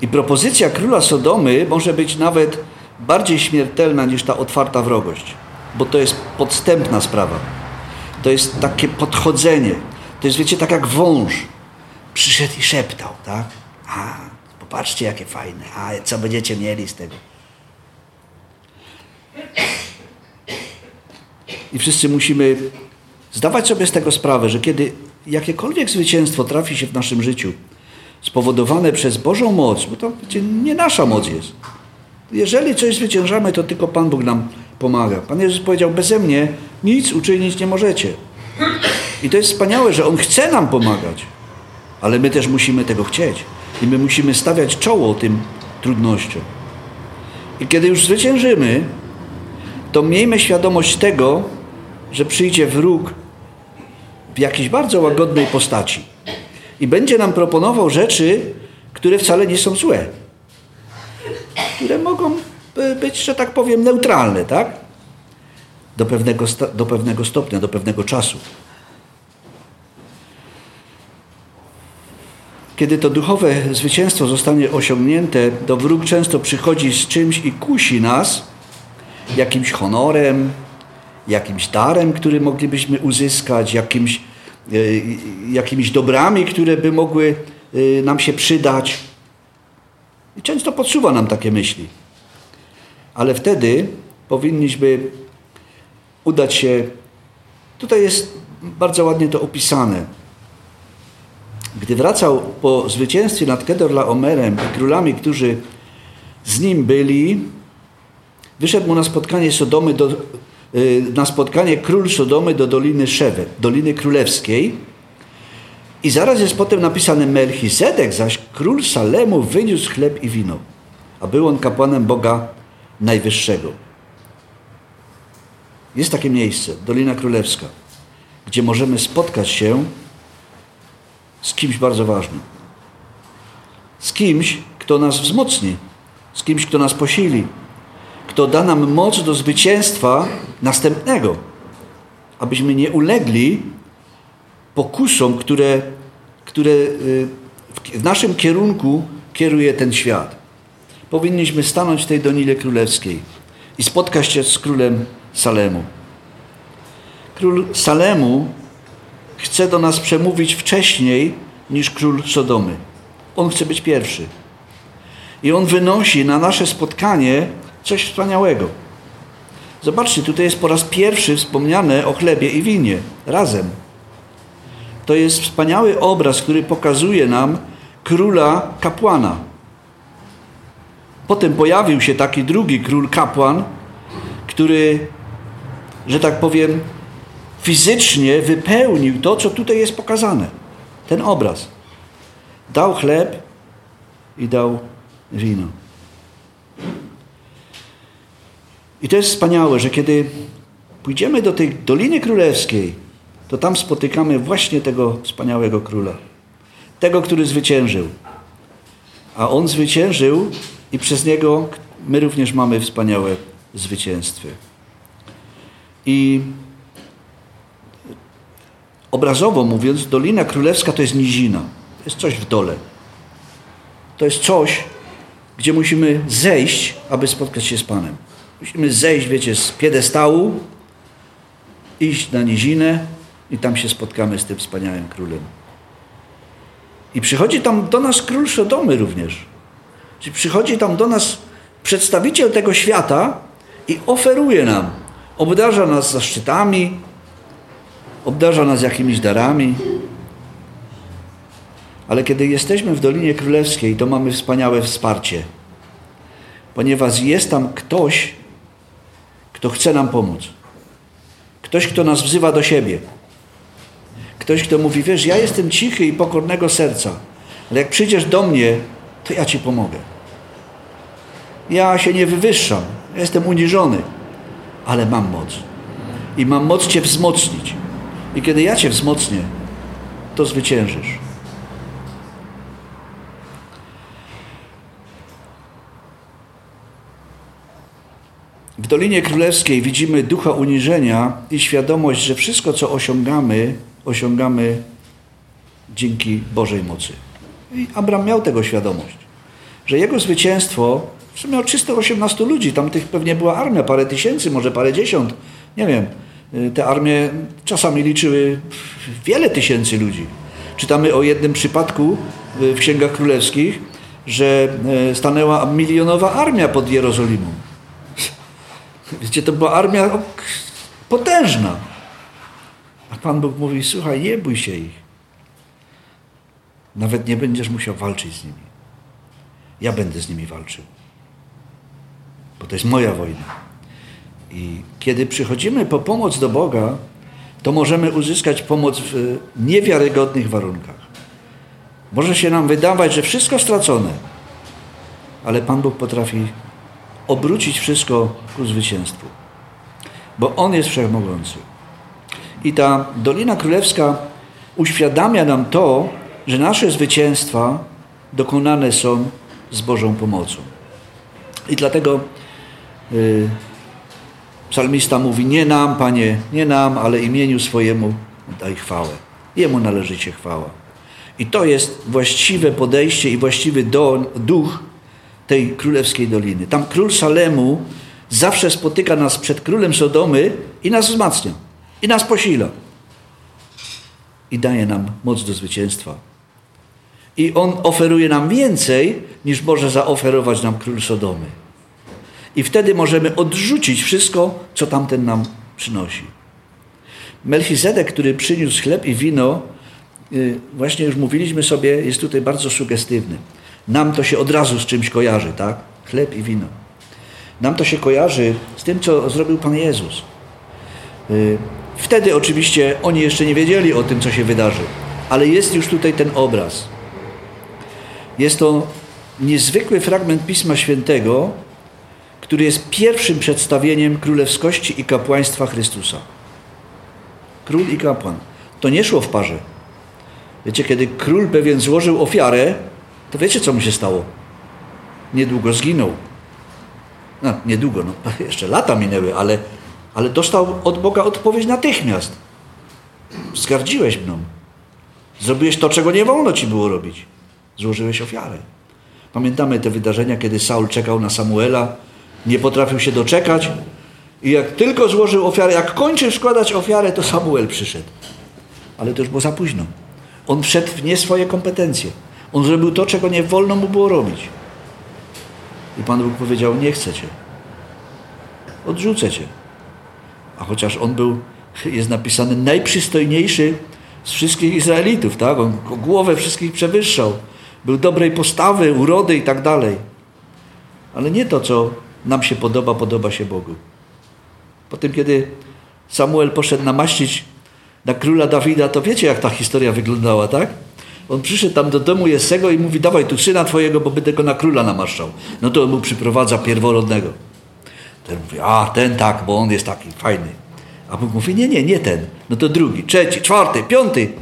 Speaker 1: I propozycja króla Sodomy może być nawet bardziej śmiertelna niż ta otwarta wrogość, bo to jest podstępna sprawa. To jest takie podchodzenie. To jest, wiecie, tak jak wąż przyszedł i szeptał, tak? A, popatrzcie, jakie fajne. A, co będziecie mieli z tego? I wszyscy musimy zdawać sobie z tego sprawę, że kiedy jakiekolwiek zwycięstwo trafi się w naszym życiu, spowodowane przez Bożą moc, bo to nie nasza moc jest, jeżeli coś zwyciężamy, to tylko Pan Bóg nam pomaga. Pan Jezus powiedział, beze mnie nic uczynić nie możecie. I to jest wspaniałe, że On chce nam pomagać, ale my też musimy tego chcieć. I my musimy stawiać czoło tym trudnościom. I kiedy już zwyciężymy, to miejmy świadomość tego, że przyjdzie wróg w jakiejś bardzo łagodnej postaci i będzie nam proponował rzeczy, które wcale nie są złe które mogą być, że tak powiem, neutralne, tak? Do pewnego, do pewnego stopnia, do pewnego czasu. Kiedy to duchowe zwycięstwo zostanie osiągnięte, to wróg często przychodzi z czymś i kusi nas jakimś honorem, jakimś darem, który moglibyśmy uzyskać, jakimś, e, jakimiś dobrami, które by mogły e, nam się przydać. I często podsuwa nam takie myśli. Ale wtedy powinniśmy udać się. Tutaj jest bardzo ładnie to opisane. Gdy wracał po zwycięstwie nad Kedorlaomerem i królami, którzy z nim byli, wyszedł mu na spotkanie Sodomy do, na spotkanie król Sodomy do Doliny Szewe, Doliny Królewskiej i zaraz jest potem napisane Melchizedek, zaś król Salemu wyniósł chleb i wino, a był on kapłanem Boga Najwyższego. Jest takie miejsce, Dolina Królewska, gdzie możemy spotkać się z kimś bardzo ważnym. Z kimś, kto nas wzmocni, z kimś, kto nas posili, kto da nam moc do zwycięstwa następnego, abyśmy nie ulegli pokusom, które, które y, w naszym kierunku kieruje ten świat. Powinniśmy stanąć w tej Donile Królewskiej i spotkać się z królem Salemu. Król Salemu chce do nas przemówić wcześniej niż król Sodomy. On chce być pierwszy. I on wynosi na nasze spotkanie coś wspaniałego. Zobaczcie, tutaj jest po raz pierwszy wspomniane o chlebie i winie razem to jest wspaniały obraz, który pokazuje nam króla kapłana. Potem pojawił się taki drugi król kapłan, który, że tak powiem, fizycznie wypełnił to, co tutaj jest pokazane. Ten obraz. Dał chleb i dał wino. I to jest wspaniałe, że kiedy pójdziemy do tej Doliny Królewskiej, to tam spotykamy właśnie tego wspaniałego króla. Tego, który zwyciężył. A on zwyciężył i przez niego my również mamy wspaniałe zwycięstwo. I obrazowo mówiąc, Dolina Królewska to jest nizina. To jest coś w dole. to jest coś, gdzie musimy zejść, aby spotkać się z Panem. Musimy zejść, wiecie, z piedestału, iść na nizinę i tam się spotkamy z tym wspaniałym królem. I przychodzi tam do nas król Sodomy również. Czyli przychodzi tam do nas przedstawiciel tego świata i oferuje nam, obdarza nas zaszczytami, obdarza nas jakimiś darami. Ale kiedy jesteśmy w Dolinie Królewskiej, to mamy wspaniałe wsparcie, ponieważ jest tam ktoś, kto chce nam pomóc. Ktoś, kto nas wzywa do siebie. Ktoś, kto mówi, wiesz, ja jestem cichy i pokornego serca, ale jak przyjdziesz do mnie, to ja Ci pomogę. Ja się nie wywyższam, jestem uniżony, ale mam moc. I mam moc Cię wzmocnić. I kiedy ja Cię wzmocnię, to zwyciężysz. W Dolinie Królewskiej widzimy ducha uniżenia i świadomość, że wszystko, co osiągamy, osiągamy dzięki Bożej mocy. I Abraham miał tego świadomość, że jego zwycięstwo, w sumie miał 318 ludzi, tam tych pewnie była armia, parę tysięcy, może parę dziesiąt, nie wiem. Te armie czasami liczyły wiele tysięcy ludzi. Czytamy o jednym przypadku w Księgach Królewskich, że e, stanęła milionowa armia pod Jerozolimą. Wiecie, to była armia potężna. A Pan Bóg mówi, słuchaj, nie bój się ich. Nawet nie będziesz musiał walczyć z nimi. Ja będę z nimi walczył. Bo to jest moja wojna. I kiedy przychodzimy po pomoc do Boga, to możemy uzyskać pomoc w niewiarygodnych warunkach. Może się nam wydawać, że wszystko stracone, ale Pan Bóg potrafi obrócić wszystko ku zwycięstwu. Bo On jest wszechmogący. I ta Dolina Królewska uświadamia nam to, że nasze zwycięstwa dokonane są z Bożą pomocą. I dlatego yy, psalmista mówi, nie nam, Panie, nie nam, ale imieniu swojemu daj chwałę. Jemu należy się chwała. I to jest właściwe podejście i właściwy do, duch tej królewskiej doliny. Tam król Salemu zawsze spotyka nas przed królem Sodomy i nas wzmacnia, i nas posila. I daje nam moc do zwycięstwa. I on oferuje nam więcej, niż może zaoferować nam król Sodomy. I wtedy możemy odrzucić wszystko, co tamten nam przynosi. Melchizedek, który przyniósł chleb i wino, y, właśnie już mówiliśmy sobie, jest tutaj bardzo sugestywny. Nam to się od razu z czymś kojarzy, tak? Chleb i wino. Nam to się kojarzy z tym, co zrobił Pan Jezus. Y, wtedy oczywiście oni jeszcze nie wiedzieli o tym, co się wydarzy, ale jest już tutaj ten obraz. Jest to niezwykły fragment Pisma Świętego, który jest pierwszym przedstawieniem królewskości i kapłaństwa Chrystusa. Król i kapłan. To nie szło w parze. Wiecie, kiedy król pewien złożył ofiarę, to wiecie, co mu się stało? Niedługo zginął. No, niedługo, no, jeszcze lata minęły, ale, ale dostał od Boga odpowiedź natychmiast. Zgardziłeś mną. Zrobiłeś to, czego nie wolno ci było robić. Złożyłeś ofiarę. Pamiętamy te wydarzenia, kiedy Saul czekał na Samuela, nie potrafił się doczekać i jak tylko złożył ofiarę, jak kończył składać ofiarę, to Samuel przyszedł. Ale to już było za późno. On wszedł w nie swoje kompetencje. On zrobił to, czego nie wolno mu było robić. I Pan Bóg powiedział, nie chcę Cię. Odrzucę Cię. A chociaż on był, jest napisany, najprzystojniejszy z wszystkich Izraelitów, tak? On głowę wszystkich przewyższał. Był dobrej postawy, urody i tak dalej. Ale nie to, co nam się podoba, podoba się Bogu. Potem, kiedy Samuel poszedł namaścić na króla Dawida, to wiecie, jak ta historia wyglądała, tak? On przyszedł tam do domu Jesego i mówi, dawaj tu syna twojego, bo będę go na króla namaszczał. No to on mu przyprowadza pierworodnego. Ten mówi, a ten tak, bo on jest taki fajny. A Bóg mówi, nie, nie, nie ten. No to drugi, trzeci, czwarty, piąty,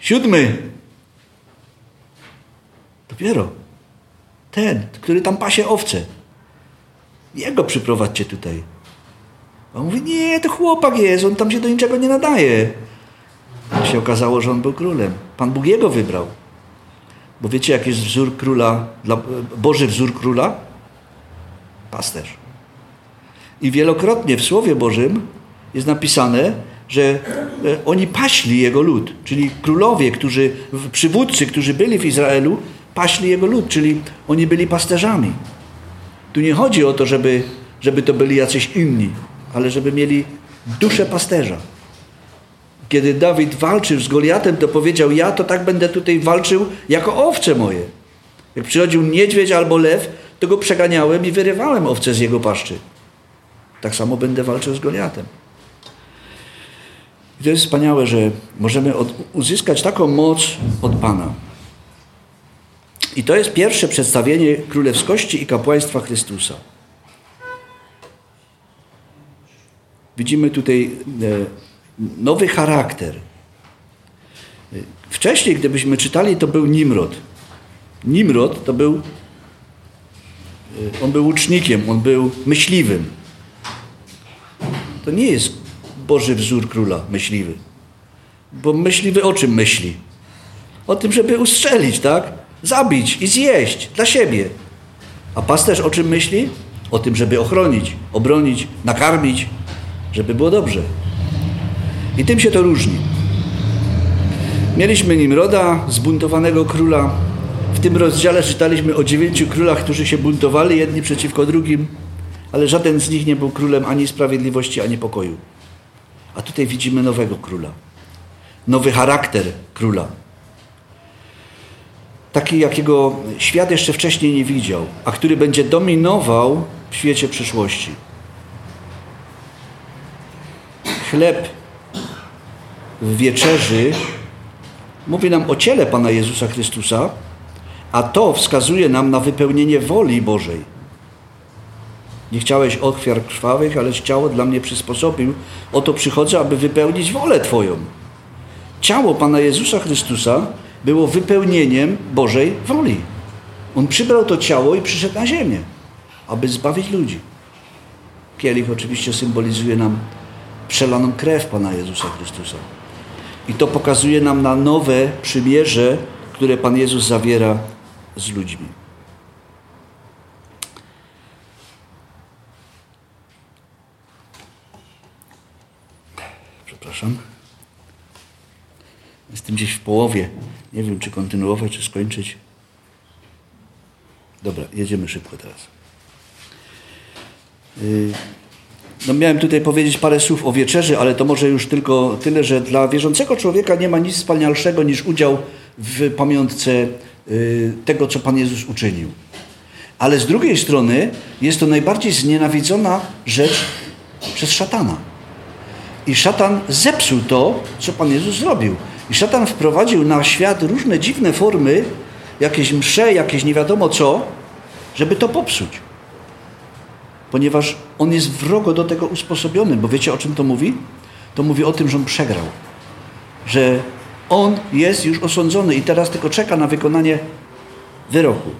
Speaker 1: siódmy. Dopiero ten, który tam pasie owce. Jego przyprowadźcie tutaj. A on mówi, nie, to chłopak jest, on tam się do niczego nie nadaje. A się okazało, że on był królem. Pan Bóg jego wybrał. Bo wiecie, jaki jest wzór króla, Boży wzór króla? Pasterz. I wielokrotnie w Słowie Bożym jest napisane, że e, oni paśli jego lud, czyli królowie, którzy, przywódcy, którzy byli w Izraelu, paśli jego lud, czyli oni byli pasterzami. Tu nie chodzi o to, żeby, żeby to byli jacyś inni, ale żeby mieli duszę pasterza. Kiedy Dawid walczył z Goliatem, to powiedział: Ja to tak będę tutaj walczył jako owce moje. Jak przychodził niedźwiedź albo lew, to go przeganiałem i wyrywałem owce z jego paszczy. Tak samo będę walczył z Goliatem. I to jest wspaniałe, że możemy od, uzyskać taką moc od Pana. I to jest pierwsze przedstawienie królewskości i kapłaństwa Chrystusa. Widzimy tutaj e, nowy charakter. Wcześniej, gdybyśmy czytali, to był Nimrod. Nimrod to był, e, on był łucznikiem, on był myśliwym. To nie jest Boży wzór króla, myśliwy. Bo myśliwy o czym myśli? O tym, żeby ustrzelić, tak? Zabić i zjeść dla siebie. A pasterz o czym myśli? O tym, żeby ochronić, obronić, nakarmić, żeby było dobrze. I tym się to różni. Mieliśmy Nimroda, zbuntowanego króla. W tym rozdziale czytaliśmy o dziewięciu królach, którzy się buntowali jedni przeciwko drugim, ale żaden z nich nie był królem ani sprawiedliwości, ani pokoju. A tutaj widzimy nowego króla. Nowy charakter króla. Taki, jakiego świat jeszcze wcześniej nie widział, a który będzie dominował w świecie przyszłości. Chleb w wieczerzy mówi nam o ciele Pana Jezusa Chrystusa, a to wskazuje nam na wypełnienie woli Bożej. Nie chciałeś ofiar krwawych, ale ciało dla mnie przysposobił. Oto przychodzę, aby wypełnić wolę Twoją. Ciało Pana Jezusa Chrystusa było wypełnieniem Bożej woli. On przybrał to ciało i przyszedł na ziemię, aby zbawić ludzi. Kielich oczywiście symbolizuje nam przelaną krew Pana Jezusa Chrystusa. I to pokazuje nam na nowe przymierze, które Pan Jezus zawiera z ludźmi. Przepraszam. Jestem gdzieś w połowie. Nie wiem, czy kontynuować, czy skończyć. Dobra, jedziemy szybko teraz. Y, no miałem tutaj powiedzieć parę słów o wieczerzy, ale to może już tylko tyle, że dla wierzącego człowieka nie ma nic wspanialszego niż udział w pamiątce y, tego, co Pan Jezus uczynił. Ale z drugiej strony jest to najbardziej znienawidzona rzecz przez szatana. I szatan zepsuł to, co Pan Jezus zrobił. I szatan wprowadził na świat różne dziwne formy, jakieś msze, jakieś nie wiadomo co, żeby to popsuć. Ponieważ on jest wrogo do tego usposobiony, bo wiecie o czym to mówi? To mówi o tym, że on przegrał. Że on jest już osądzony i teraz tylko czeka na wykonanie wyroku.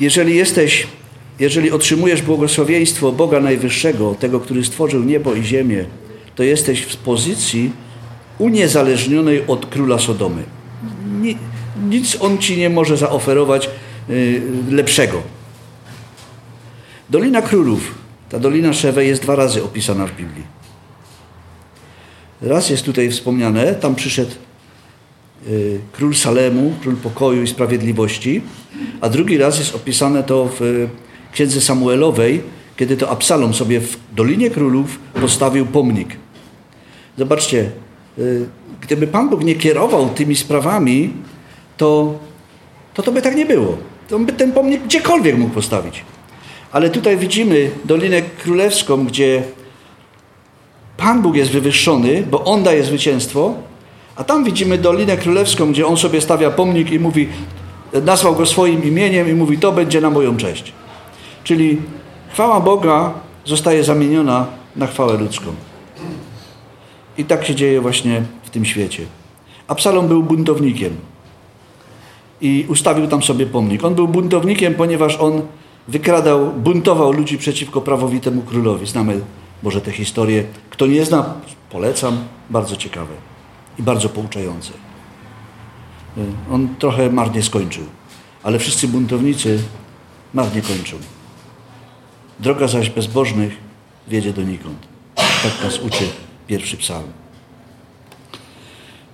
Speaker 1: Jeżeli jesteś jeżeli otrzymujesz błogosławieństwo Boga Najwyższego, tego, który stworzył niebo i ziemię, to jesteś w pozycji uniezależnionej od króla Sodomy. Nic on ci nie może zaoferować lepszego. Dolina Królów, ta Dolina Szewe jest dwa razy opisana w Biblii. Raz jest tutaj wspomniane, tam przyszedł y, król Salemu, król pokoju i sprawiedliwości, a drugi raz jest opisane to w księdze Samuelowej, kiedy to Absalom sobie w Dolinie Królów postawił pomnik. Zobaczcie, y, gdyby Pan Bóg nie kierował tymi sprawami, to to, to by tak nie było. To by ten pomnik gdziekolwiek mógł postawić. Ale tutaj widzimy Dolinę Królewską, gdzie Pan Bóg jest wywyższony, bo On daje zwycięstwo, a tam widzimy Dolinę Królewską, gdzie On sobie stawia pomnik i mówi, nazwał go swoim imieniem i mówi, to będzie na moją cześć. Czyli chwała Boga zostaje zamieniona na chwałę ludzką. I tak się dzieje właśnie w tym świecie. Absalom był buntownikiem i ustawił tam sobie pomnik. On był buntownikiem, ponieważ on wykradał, buntował ludzi przeciwko prawowitemu królowi. Znamy może te historie. Kto nie zna, polecam. Bardzo ciekawe i bardzo pouczające. on trochę marnie skończył. Ale wszyscy buntownicy marnie kończą. Droga zaś bezbożnych wiedzie donikąd. Tak nas uczy pierwszy psalm.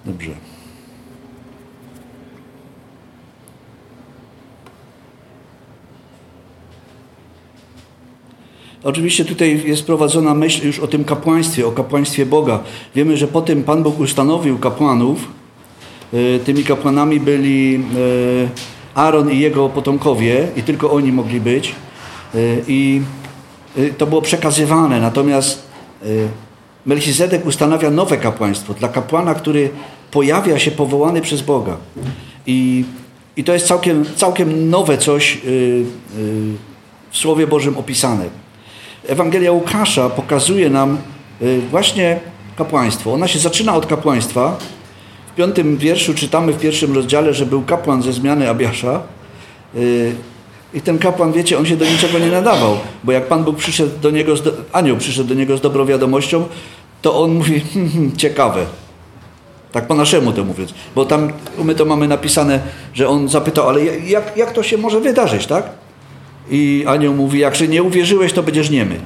Speaker 1: Dobrze. Oczywiście tutaj jest prowadzona myśl już o tym kapłaństwie, o kapłaństwie Boga. Wiemy, że potem Pan Bóg ustanowił kapłanów. E, tymi kapłanami byli e, Aaron i jego potomkowie i tylko oni mogli być. E, I to było przekazywane. Natomiast Melchizedek ustanawia nowe kapłaństwo dla kapłana, który pojawia się powołany przez Boga. I, i to jest całkiem, całkiem nowe coś w Słowie Bożym opisane. Ewangelia Łukasza pokazuje nam y, właśnie kapłaństwo. Ona się zaczyna od kapłaństwa. W piątym wierszu czytamy w pierwszym rozdziale, że był kapłan ze zmiany Abiasza. Y, I ten kapłan, wiecie, on się do niczego nie nadawał, bo jak Pan Bóg przyszedł do niego, anioł przyszedł do niego z dobrą wiadomością, to on mówi, hm, ciekawe. Tak po naszemu to mówiąc. Bo tam my to mamy napisane, że on zapytał, ale jak, jak to się może wydarzyć, tak? I anioł mówi, jak się nie uwierzyłeś, to będziesz niemy.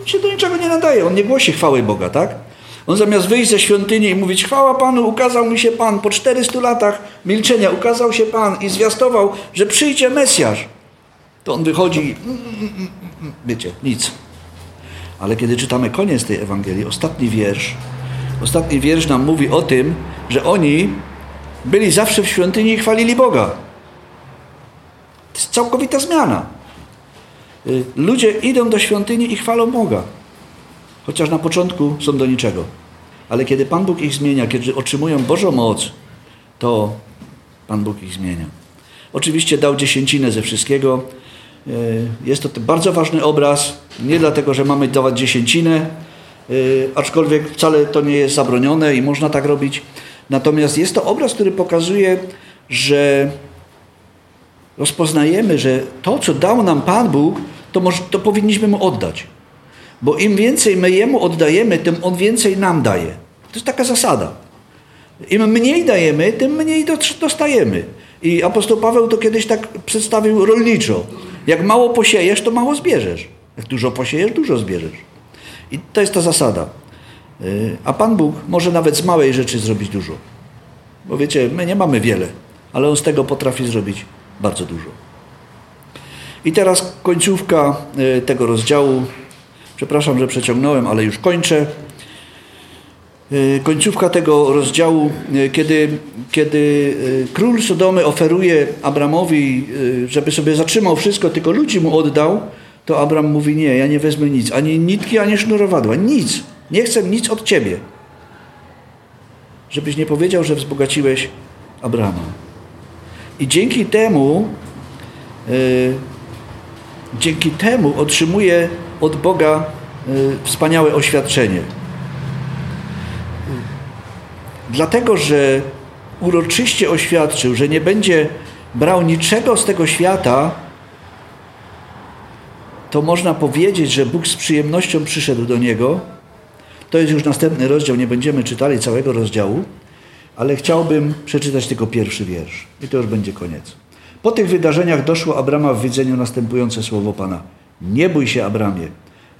Speaker 1: On się do niczego nie nadaje, on nie głosi chwały Boga, tak? On zamiast wyjść ze świątyni i mówić, chwała Panu, ukazał mi się Pan, po 400 latach milczenia ukazał się Pan i zwiastował, że przyjdzie Mesjasz. To on wychodzi i wiecie, nic. Ale kiedy czytamy koniec tej Ewangelii, ostatni wiersz, ostatni wiersz nam mówi o tym, że oni byli zawsze w świątyni i chwalili Boga. Jest całkowita zmiana. Y, ludzie idą do świątyni i chwalą Boga. Chociaż na początku są do niczego. Ale kiedy Pan Bóg ich zmienia, kiedy otrzymują Bożą moc, to Pan Bóg ich zmienia. Oczywiście dał dziesięcinę ze wszystkiego. Y, jest to bardzo ważny obraz. Nie dlatego, że mamy dawać dziesięcinę, y, aczkolwiek wcale to nie jest zabronione i można tak robić. Natomiast jest to obraz, który pokazuje, że rozpoznajemy, że to, co dał nam Pan Bóg, to, może, to powinniśmy Mu oddać. Bo im więcej my Jemu oddajemy, tym On więcej nam daje. To jest taka zasada. Im mniej dajemy, tym mniej dostajemy. I apostoł Paweł to kiedyś tak przedstawił rolniczo. Jak mało posiejesz, to mało zbierzesz. Jak dużo posiejesz, dużo zbierzesz. I to jest ta zasada. Y, a Pan Bóg może nawet z małej rzeczy zrobić dużo. Bo wiecie, my nie mamy wiele, ale On z tego potrafi zrobić bardzo dużo. I teraz końcówka e, tego rozdziału. Przepraszam, że przeciągnąłem, ale już kończę. E, końcówka tego rozdziału, e, kiedy, kiedy król Sodomy oferuje Abramowi, żeby sobie zatrzymał wszystko, tylko ludzi mu oddał, to Abram mówi: Nie, ja nie wezmę nic, ani nitki, ani sznurowadła, nic. Nie chcę nic od ciebie. Żebyś nie powiedział, że wzbogaciłeś Abrama. I dzięki temu, yy, dzięki temu otrzymuje od Boga yy, wspaniałe oświadczenie. Dlatego, że uroczyście oświadczył, że nie będzie brał niczego z tego świata, to można powiedzieć, że Bóg z przyjemnością przyszedł do niego. To jest już następny rozdział, nie będziemy czytali całego rozdziału ale chciałbym przeczytać tylko pierwszy wiersz i to już będzie koniec. Po tych wydarzeniach doszło Abrama w widzeniu następujące słowo Pana. Nie bój się, Abramie,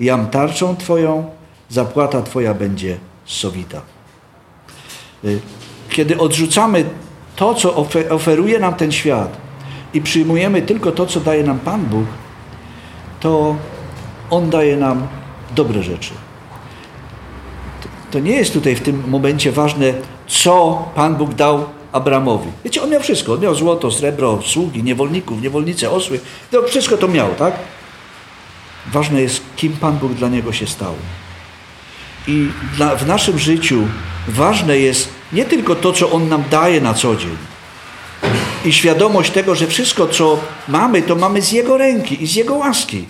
Speaker 1: jam tarczą Twoją, zapłata Twoja będzie sowita. Y, kiedy odrzucamy to, co oferuje nam ten świat i przyjmujemy tylko to, co daje nam Pan Bóg, to On daje nam dobre rzeczy. To nie jest tutaj w tym momencie ważne, co Pan Bóg dał Abramowi. Wiecie, on miał wszystko. On miał złoto, srebro, sługi, niewolników, niewolnice, osły. To wszystko to miał, tak? Ważne jest, kim Pan Bóg dla niego się stał. I dla, w naszym życiu ważne jest nie tylko to, co On nam daje na co dzień, i świadomość tego, że wszystko, co mamy, to mamy z Jego ręki i z Jego łaski.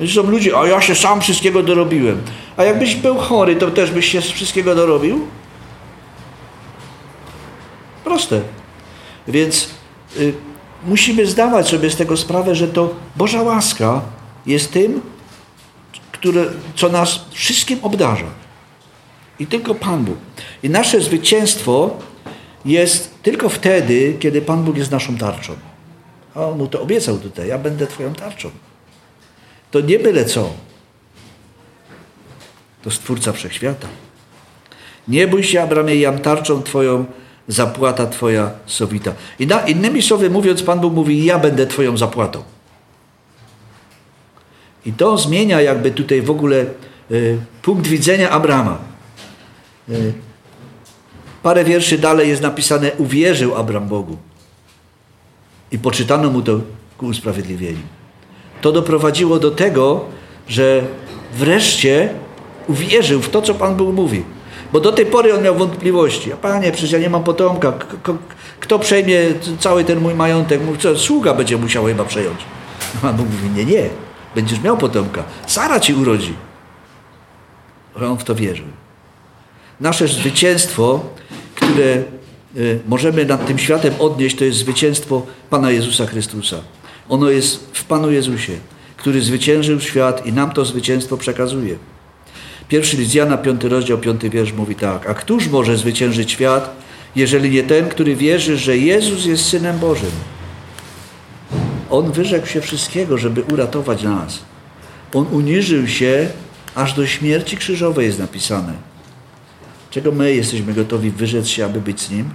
Speaker 1: Zresztą ludzie, a ja się sam wszystkiego dorobiłem. A jakbyś był chory, to też byś się wszystkiego dorobił? Proste. Więc y, musimy zdawać sobie z tego sprawę, że to Boża łaska jest tym, które, co nas wszystkim obdarza. I tylko Pan Bóg. I nasze zwycięstwo jest tylko wtedy, kiedy Pan Bóg jest naszą tarczą. A on mu to obiecał tutaj, ja będę Twoją tarczą. To nie byle co. To Stwórca Wszechświata. Nie bój się, Abramie, jam tarczą Twoją, zapłata Twoja sowita. I na, innymi słowy mówiąc, Pan Bóg mówi, ja będę Twoją zapłatą. I to zmienia jakby tutaj w ogóle y, punkt widzenia Abrama. Y, parę wierszy dalej jest napisane, uwierzył Abram Bogu. I poczytano mu to ku usprawiedliwieniu. To doprowadziło do tego, że wreszcie uwierzył w to, co Pan Bóg mówi. Bo do tej pory on miał wątpliwości. A panie, przecież ja nie mam potomka. Kto przejmie cały ten mój majątek? Co, sługa będzie musiał chyba przejąć. A Pan Bóg mówi, nie, nie. Będziesz miał potomka. Sara ci urodzi. On w to wierzył. Nasze zwycięstwo, które y, możemy nad tym światem odnieść, to jest zwycięstwo Pana Jezusa Chrystusa. Ono jest w Panu Jezusie, który zwyciężył świat i nam to zwycięstwo przekazuje. Pierwszy list Jana, piąty rozdział, piąty wiersz mówi tak. A któż może zwyciężyć świat, jeżeli nie ten, który wierzy, że Jezus jest Synem Bożym? On wyrzekł się wszystkiego, żeby uratować nas. On uniżył się aż do śmierci krzyżowej jest napisane. Czego my jesteśmy gotowi wyrzec się, aby być z Nim?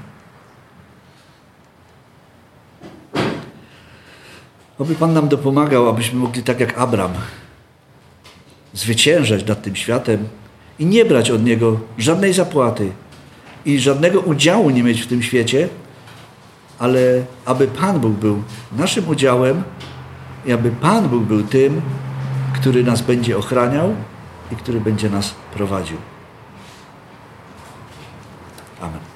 Speaker 1: Oby Pan nam dopomagał, abyśmy mogli tak jak Abram zwyciężać nad tym światem i nie brać od Niego żadnej zapłaty i żadnego udziału nie mieć w tym świecie, ale aby Pan Bóg był naszym udziałem i aby Pan Bóg był tym, który nas będzie ochraniał i który będzie nas prowadził. Amen.